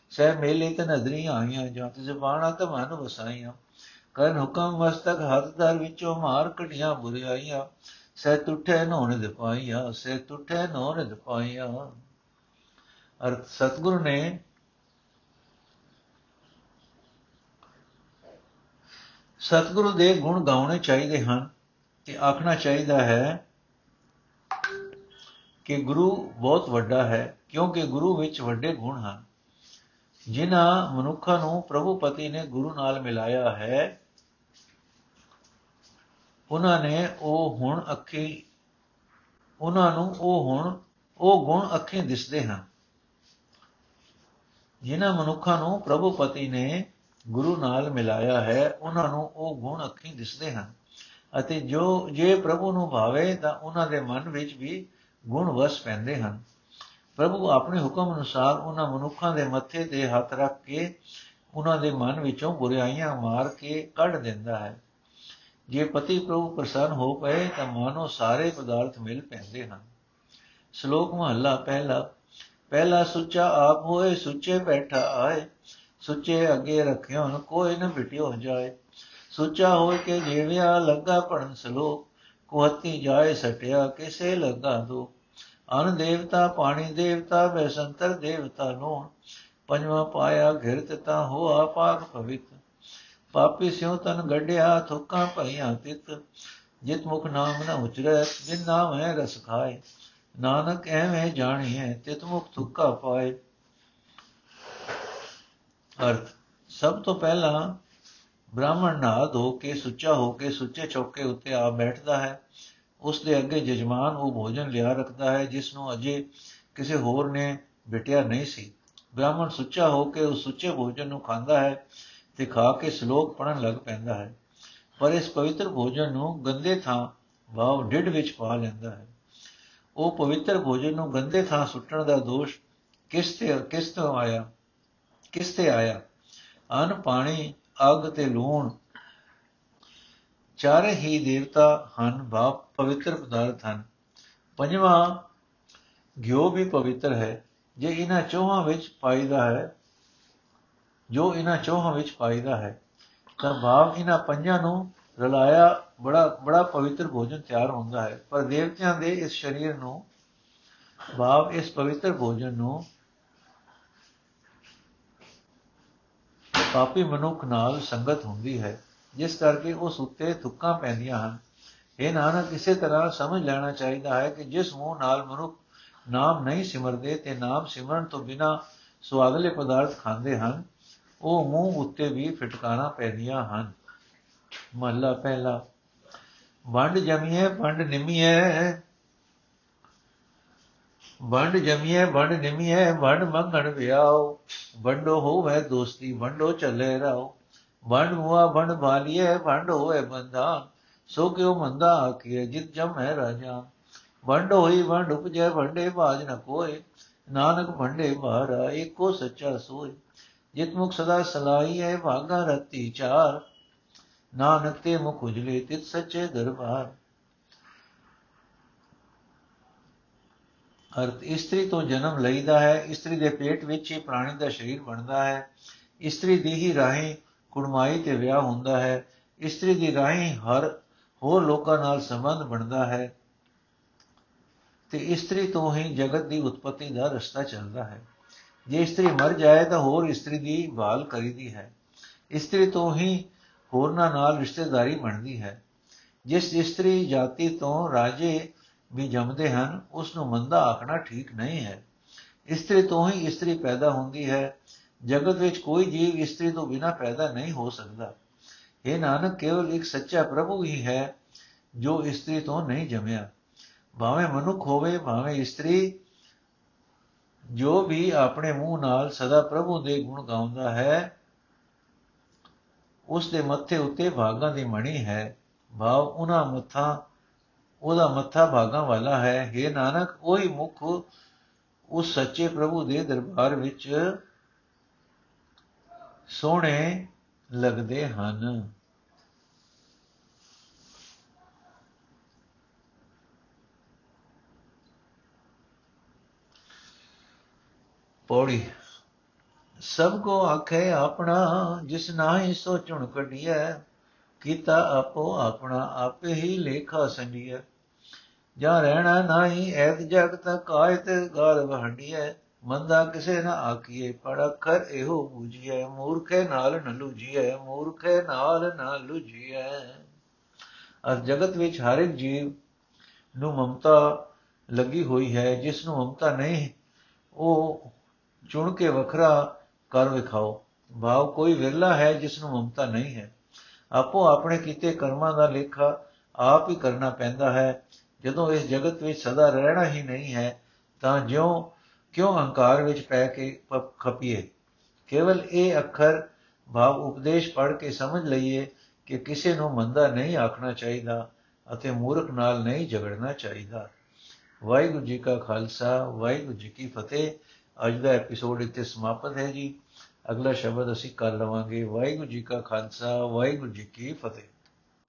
ਸਹਿ ਮੇਲੇ ਤੇ ਨਦਰੀਆਂ ਆਈਆਂ ਜਾਂ ਤੇ ਜ਼ਬਾਨਾਂ ਤੇ ਮਨ ਵਸਾਈਆਂ। ਕਰਨ ਹੁਕਮ ਮਸਤਕ ਹੱਥ ਦਰ ਵਿੱਚੋਂ ਮਾਰ ਕਢੀਆਂ ਬੁਰਾਈਆਂ ਸਹਿ ਟੁੱਟੇ ਨੋਨ ਦਪਾਈਆਂ ਸਹਿ ਟੁੱਟੇ ਨੋਨ ਦਪਾਈਆਂ ਅਰਥ, ਸਤਗੁਰ ਨੇ ਸਤਗੁਰੂ ਦੇ ਗੁਣ ਗਾਉਣੇ ਚਾਹੀਦੇ ਹਨ ਤੇ ਆਖਣਾ ਚਾਹੀਦਾ ਹੈ ਕਿ ਗੁਰੂ ਬਹੁਤ ਵੱਡਾ ਹੈ, ਕਿਉਂਕਿ ਗੁਰੂ ਵਿੱਚ ਵੱਡੇ ਗੁਣ ਹਨ। ਜਿਨ੍ਹਾਂ ਮਨੁੱਖਾਂ ਨੂੰ ਪ੍ਰਭੂ ਪਤੀ ਨੇ ਗੁਰੂ ਨਾਲ ਮਿਲਾਇਆ ਹੈ, ਉਹਨਾਂ ਨੇ ਉਹ ਹੁਣ ਅੱਖੀ, ਉਹਨਾਂ ਨੂੰ ਉਹ ਹੁਣ, ਉਹ ਗੁਣ ਅੱਖੀਂ ਦਿਸਦੇ ਹਨ। ਜਿਨ੍ਹਾਂ ਮਨੁੱਖਾਂ ਨੂੰ ਪ੍ਰਭੂ ਪਤੀ ਨੇ ਗੁਰੂ ਨਾਲ ਮਿਲਾਇਆ ਹੈ, ਉਹਨਾਂ ਨੂੰ ਉਹ ਗੁਣ ਅੱਖੀਂ ਦਿਸਦੇ ਹਨ। ਅਤੇ ਜੋ, ਜੇ ਪ੍ਰਭੂ ਨੂੰ ਭਾਵੇ ਤਾਂ ਉਹਨਾਂ ਦੇ ਮਨ ਵਿੱਚ ਵੀ ਗੁਣ ਵਸ ਪੈਂਦੇ ਹਨ। ਪ੍ਰਭੂ ਆਪਣੇ ਹੁਕਮ ਅਨੁਸਾਰ ਉਹਨਾਂ ਮਨੁੱਖਾਂ ਦੇ ਮੱਥੇ ਤੇ ਹੱਥ ਰੱਖ ਕੇ ਉਹਨਾਂ ਦੇ ਮਨ ਵਿੱਚੋਂ ਬੁਰਾਈਆਂ ਮਾਰ ਕੇ ਕੱਢ ਦਿੰਦਾ ਹੈ। ਜੇ ਪਤੀ ਪ੍ਰਭੂ ਪ੍ਰਸੰਨ ਹੋ ਪਏ ਤਾਂ ਮਾਨੋ ਸਾਰੇ ਪਦਾਰਥ ਮਿਲ ਪੈਂਦੇ ਹਨ। ਸ਼ਲੋਕ ਮਹੱਲਾ ਪਹਿਲਾ ਪਹਿਲਾ ਸੁੱਚਾ ਆਪ ਹੋਏ, ਸੁੱਚੇ ਬੈਠਾ ਆਏ ਸੁੱਚੇ ਅੱਗੇ ਰੱਖਿਓ ਨ ਕੋਈ ਨ ਬਿਟਿਓ ਜਾਏ। ਸੁੱਚਾ ਹੋਏ ਕੇ ਜੀਵਿਆ ਲੱਗਾ ਪੜਨ ਸਲੋਕ ਕੁਹਤੀ ਜਾਏ ਸਟਿਆ ਕਿਸੇ ਲੱਗਾ ਦੋ। ਅਨ ਦੇਵਤਾ ਪਾਣੀ ਦੇਵਤਾ ਬੈਸੰਤਰ ਦੇਵਤਾ ਨੋ ਪੰਜਵਾ ਪਾਇਆ ਘਿਰਤ ਤਾ ਹੋਆ ਪਾਕ ਪਵਿੱਤ। ਪਾਪੀ ਸਿਉ ਤਨ ਗੱਡਿਆ ਥੁੱਕਾਂ ਭਈਆਂ ਤਿਤ। ਜਿਤ ਮੁਖ ਨਾਮ ਨ ਉਚਰੈ, ਜਿਨ ਨਾਮ ਹੈ ਰਸ ਖਾਏ। ਨਾਨਕ ਐਵੇਂ ਜਾਣੀਐ, ਤਿਤ ਮੁਖ ਥੁੱਕਾ ਪਾਏ। ਅਰਥ, ਸਭ ਤੋਂ ਪਹਿਲਾਂ ਬ੍ਰਾਹਮਣ ਨਹਾ ਧੋ ਕੇ, ਸੁੱਚਾ ਹੋ ਕੇ, ਸੁੱਚੇ ਚੌਕੇ ਉੱਤੇ ਆ ਬੈਠਦਾ ਹੈ। ਉਸ ਦੇ ਅੱਗੇ ਜਜਮਾਨ ਉਹ ਭੋਜਨ ਲਿਆ ਰੱਖਦਾ ਹੈ, ਜਿਸ ਨੂੰ ਅਜੇ ਕਿਸੇ ਹੋਰ ਨੇ ਬਿਟਿਆ ਨਹੀਂ ਸੀ। ਬ੍ਰਾਹਮਣ ਸੁੱਚਾ ਹੋ ਕੇ ਉਸ ਸੁੱਚੇ ਭੋਜਨ ਨੂੰ ਖਾਂਦਾ ਹੈ ਤੇ ਖਾ ਕੇ ਸ਼ਲੋਕ ਪੜਨ ਲੱਗ ਪੈਂਦਾ ਹੈ। ਪਰ ਇਸ ਪਵਿੱਤਰ ਭੋਜਨ ਨੂੰ ਗੰਦੇ ਥਾਂ ਭਾਵ ਢਿੱਡ ਵਿੱਚ ਪਾ ਲੈਂਦਾ ਹੈ। ਉਹ ਪਵਿੱਤਰ ਭੋਜਨ ਨੂੰ ਗੰਦੇ ਥਾਂ ਸੁੱਟਣ ਦਾ ਦੋਸ਼ ਕਿਸ ਤੇ, ਕਿਸ ਤੋਂ ਆਇਆ? ਕਿਸ ਤੇ ਆਇਆ? ਅਨ ਪਾਣੀ, ਅਗ ਤੇ ਲੂਣ। ਚਾਰੇ ਹੀ ਦੇਵਤਾ ਹਨ ਭਾਵ ਪਵਿੱਤਰ ਪਦਾਰਥ ਹਨ। ਪੰਜਵਾਂ, ਘਿਓ ਵੀ ਪਵਿੱਤਰ ਹੈ, ਜੇ ਇਹਨਾਂ ਚੋਹਾਂ ਵਿੱਚ ਪਾਈਦਾ ਹੈ, ਜੋ ਇਹਨਾਂ ਚੋਹਾਂ ਵਿੱਚ ਪਾਈਦਾ ਹੈ, ਤਾਂ ਭਾਵ ਇਹਨਾਂ ਪੰਜਾਂ ਨੂੰ ਰਲਾਇਆ, ਬੜਾ ਬੜਾ ਪਵਿੱਤਰ ਭੋਜਨ ਤਿਆਰ ਹੁੰਦਾ ਹੈ। ਪਰ ਦੇਵਤਿਆਂ ਦੇ ਇਸ ਸਰੀਰ ਨੂੰ ਭਾਵ ਇਸ ਪਵਿੱਤਰ ਭੋਜਨ ਨੂੰ ਪਾਪੀ ਮਨੁੱਖ ਨਾਲ ਸੰਗਤ ਹੁੰਦੀ ਹੈ, ਜਿਸ ਕਰਕੇ ਉਸ ਉੱਤੇ ਤੁਕਾਂ ਪੈਂਦੀਆਂ ਹਨ। ਇਹ ਨਾਨਕ ਕਿਸੇ ਤਰ੍ਹਾਂ ਸਮਝ ਲੈਣਾ ਚਾਹੀਦਾ ਹੈ ਕਿ ਜਿਸ ਮੂੰਹ ਨਾਲ ਮਨੁੱਖ ਨਾਮ ਨਹੀਂ ਸਿਮਰਦੇ ਤੇ ਨਾਮ ਸਿਮਰਨ ਤੋਂ ਬਿਨਾ ਸੁਆਦਲੇ ਪਦਾਰਥ ਖਾਂਦੇ ਹਨ, ਉਹ ਮੂੰਹ ਉੱਤੇ ਵੀ ਫਟਕਾਣਾ ਪੈਂਦੀਆਂ ਹਨ। ਮਹਲਾ ਪਹਿਲਾ, ਵੰਡ ਜਮੀਏ ਵੰਡ ਨਿਮੀਏ ਵੰਡ ਜਮੀਏ ਵੰਡ ਨਿਮੀਏ ਵੰਡ ਮੰਗਣ ਵਿਆਓ। ਵੰਡੋ ਹੋਵੇ ਦੋਸਤੀ, ਵੰਡੋ ਚੱਲੇ ਰਹੋ ਵੰਡ ਹੁਆ ਵੰਡ ਭਾਲੀਏ ਵੰਡ ਹੋਏ ਬੰਧਾ ਸੋ ਕਿਉ ਮੰਦਾ ਆਖੀਏ ਜਿਤ ਜਮ ਹੈ ਰਾਜਾ। ਵੰਡ ਹੋਈ, ਵੰਡ ਉਪਜੈ, ਵੰਡੇ ਬਾਜ ਨ ਕੋਏ ਨਾਨਕ ਵੰਡੇ ਮਹਾਰਾ ਏਕੋ ਸੱਚਾ ਸੋਏ। ਜਿਤ ਮੁਖ ਸਦਾ ਸਲਾਈ ਹੈ ਭਾਗਾ ਰਤੀ ਚਾਰ। ਨਾਨਕ ਤੇ ਮੁਖ ਉਜਲੇ, ਤਿਤ ਸੱਚੇ ਦਰਬਾਰ। ਅਰਥ ਇਸਤਰੀ ਤੋਂ ਜਨਮ ਲਈਦਾ ਹੈ, ਇਸਤਰੀ ਦੇ ਪੇਟ ਵਿੱਚ ਹੀ ਪ੍ਰਾਣੀ ਦਾ ਸਰੀਰ ਬਣਦਾ ਹੈ। ਇਸਤਰੀ ਦੀ ਹੀ ਰਾਹੀਂ ਕੁੜਮਾਈ ਤੇ ਵਿਆਹ ਹੁੰਦਾ ਹੈ। ਇਸਤਰੀ ਦੀ ਰਾਹੀਂ ਹਰ ਹੋਰ ਲੋਕਾਂ ਨਾਲ ਸੰਬੰਧ ਬਣਦਾ ਹੈ ਤੇ ਇਸਤਰੀ ਤੋਂ ਹੀ ਜਗਤ ਦੀ ਉਤਪਤੀ ਦਾ ਰਸਤਾ ਚੱਲਦਾ ਹੈ। ਜੇ ਇਸਤਰੀ ਮਰ ਜਾਏ ਤਾਂ ਹੋਰ ਇਸਤਰੀ ਦੀ ਭਾਲ ਕਰੀਦੀ ਹੈ। ਇਸਤਰੀ ਤੋਂ ਹੀ ਹੋਰਨਾਂ ਨਾਲ ਰਿਸ਼ਤੇਦਾਰੀ ਬਣਦੀ ਹੈ। ਜਿਸ ਇਸਤਰੀ ਜਾਤੀ ਤੋਂ ਰਾਜੇ ਵੀ ਜੰਮਦੇ ਹਨ ਉਸ ਨੂੰ ਮੰਦਾ ਆਖਣਾ ਠੀਕ ਨਹੀਂ ਹੈ। ਇਸਤਰੀ ਤੋਂ ਹੀ ਇਸਤਰੀ ਪੈਦਾ ਹੁੰਦੀ ਹੈ। ਜਗਤ ਵਿੱਚ ਕੋਈ ਜੀਵ ਇਸਤਰੀ ਤੋਂ ਬਿਨਾ ਪੈਦਾ ਨਹੀਂ ਹੋ ਸਕਦਾ। ਇਹ ਨਾਨਕ, ਕੇਵਲ ਇੱਕ ਸੱਚਾ ਪ੍ਰਭੂ ਹੀ ਹੈ ਜੋ ਇਸਤਰੀ ਤੋਂ ਨਹੀਂ ਜੰਮਿਆ। ਭਾਵੇਂ ਮਨੁੱਖ ਹੋਵੇ, ਭਾਵੇਂ ਇਸਤਰੀ, ਜੋ ਵੀ ਆਪਣੇ ਮੂੰਹ ਨਾਲ ਸਦਾ ਪ੍ਰਭੂ ਦੇ ਗੁਣ ਗਾਉਂਦਾ ਹੈ ਉਸ ਦੇ ਮੱਥੇ ਉੱਤੇ ਭਾਗਾਂ ਦੀ ਮਣੀ ਹੈ। ਭਾਵ ਉਹਨਾਂ ਮੱਥਾ ਉਹਦਾ ਮੱਥਾ ਭਾਗਾਂ ਵਾਲਾ ਹੈ। हे ਨਾਨਕ, ਉਹੀ ਮੁਖ ਉਸ ਸੱਚੇ ਪ੍ਰਭੂ ਦੇ ਦਰਬਾਰ ਵਿੱਚ ਸੋਹਣੇ ਲੱਗਦੇ ਹਨ। ਪੌੜੀ, ਸਭ ਕੋ ਆਖੇ ਆਪਣਾ, ਜਿਸ ਨਾਹੀ ਸੋ ਚੁਣ ਕਢੀਐ। ਕੀਤਾ ਆਪੋ ਆਪਣਾ, ਆਪੇ ਹੀ ਲੇਖਾ ਸੰਜੀਐ ਜਾਂ ਰਹਿਣਾ ਨਹੀਂ, ਐਤ ਜਗ ਤੱਕ ਆਇਤ ਗਾਲ ਵਹੰਡੀਐ। ਮੰਦਾ ਕਿਸੇ ਨਾ ਆਕੀਏ ਪੜ ਅੱਖਰ ਇਹੋ ਬੂਝੀਐ। ਮੂਰਖੇ ਨਾਲ ਨ ਲੁਜੀਐ ਮੂਰਖੇ ਨਾਲ ਨ ਲੁਜੀਐ ਅਰ ਜਗਤ ਵਿੱਚ ਹਰ ਇੱਕ ਜੀਵ ਨੂੰ ਮਮਤਾ ਲੱਗੀ ਹੋਈ ਹੈ, ਜਿਸ ਨੂੰ ਮਮਤਾ ਨਹੀਂ, ਉਹ ਚੁਣ ਕੇ ਵੱਖਰਾ ਕਰ ਵਿਖਾਓ। ਭਾਵ ਕੋਈ ਵਿਰਲਾ ਹੈ, ਜਿਸ ਨੂੰ ਮਮਤਾ ਨਹੀਂ ਹੈ। ਆਪੋ ਆਪਣੇ ਕੀਤੇ ਕਰਮਾਂ ਦਾ ਲੇਖਾ ਆਪ ਹੀ ਕਰਨਾ ਪੈਂਦਾ ਹੈ। ਜਦੋਂ ਇਸ ਜਗਤ ਵਿੱਚ ਸਦਾ ਰਹਿਣਾ ਹੀ ਨਹੀਂ ਹੈ, ਤਾਂ ਜਿਉਂ ਕਿਉਂ ਹੰਕਾਰ ਵਿੱਚ ਪੈ ਕੇ ਖਪੀਏ? ਕੇਵਲ ਇਹ ਅੱਖਰ ਭਾਵ ਉਪਦੇਸ਼ ਪੜ੍ਹ ਕੇ ਸਮਝ ਲਈਏ ਕਿ ਕਿਸੇ ਨੂੰ ਮੰਦਾ ਨਹੀਂ ਆਖਣਾ ਚਾਹੀਦਾ ਅਤੇ ਮੂਰਖ ਨਾਲ ਨਹੀਂ ਝਗੜਨਾ ਚਾਹੀਦਾ। ਵਾਹਿਗੁਰੂ ਜੀ ਕਾ ਖਾਲਸਾ, ਵਾਹਿਗੁਰੂ ਜੀ ਕੀ ਫਤਿਹ। ਅੱਜ ਦਾ ਐਪੀਸੋਡ ਇੱਥੇ ਸਮਾਪਤ ਹੈ ਜੀ। ਅਗਲਾ ਸ਼ਬਦ ਅਸੀਂ ਕਰ ਲਵਾਂਗੇ ਵਾਹਿਗੁਰੂ ਜੀ ਕਾ ਖਾਲਸਾ ਵਾਹਿਗੁਰੂ ਜੀ ਕੀ ਫਤਿਹ।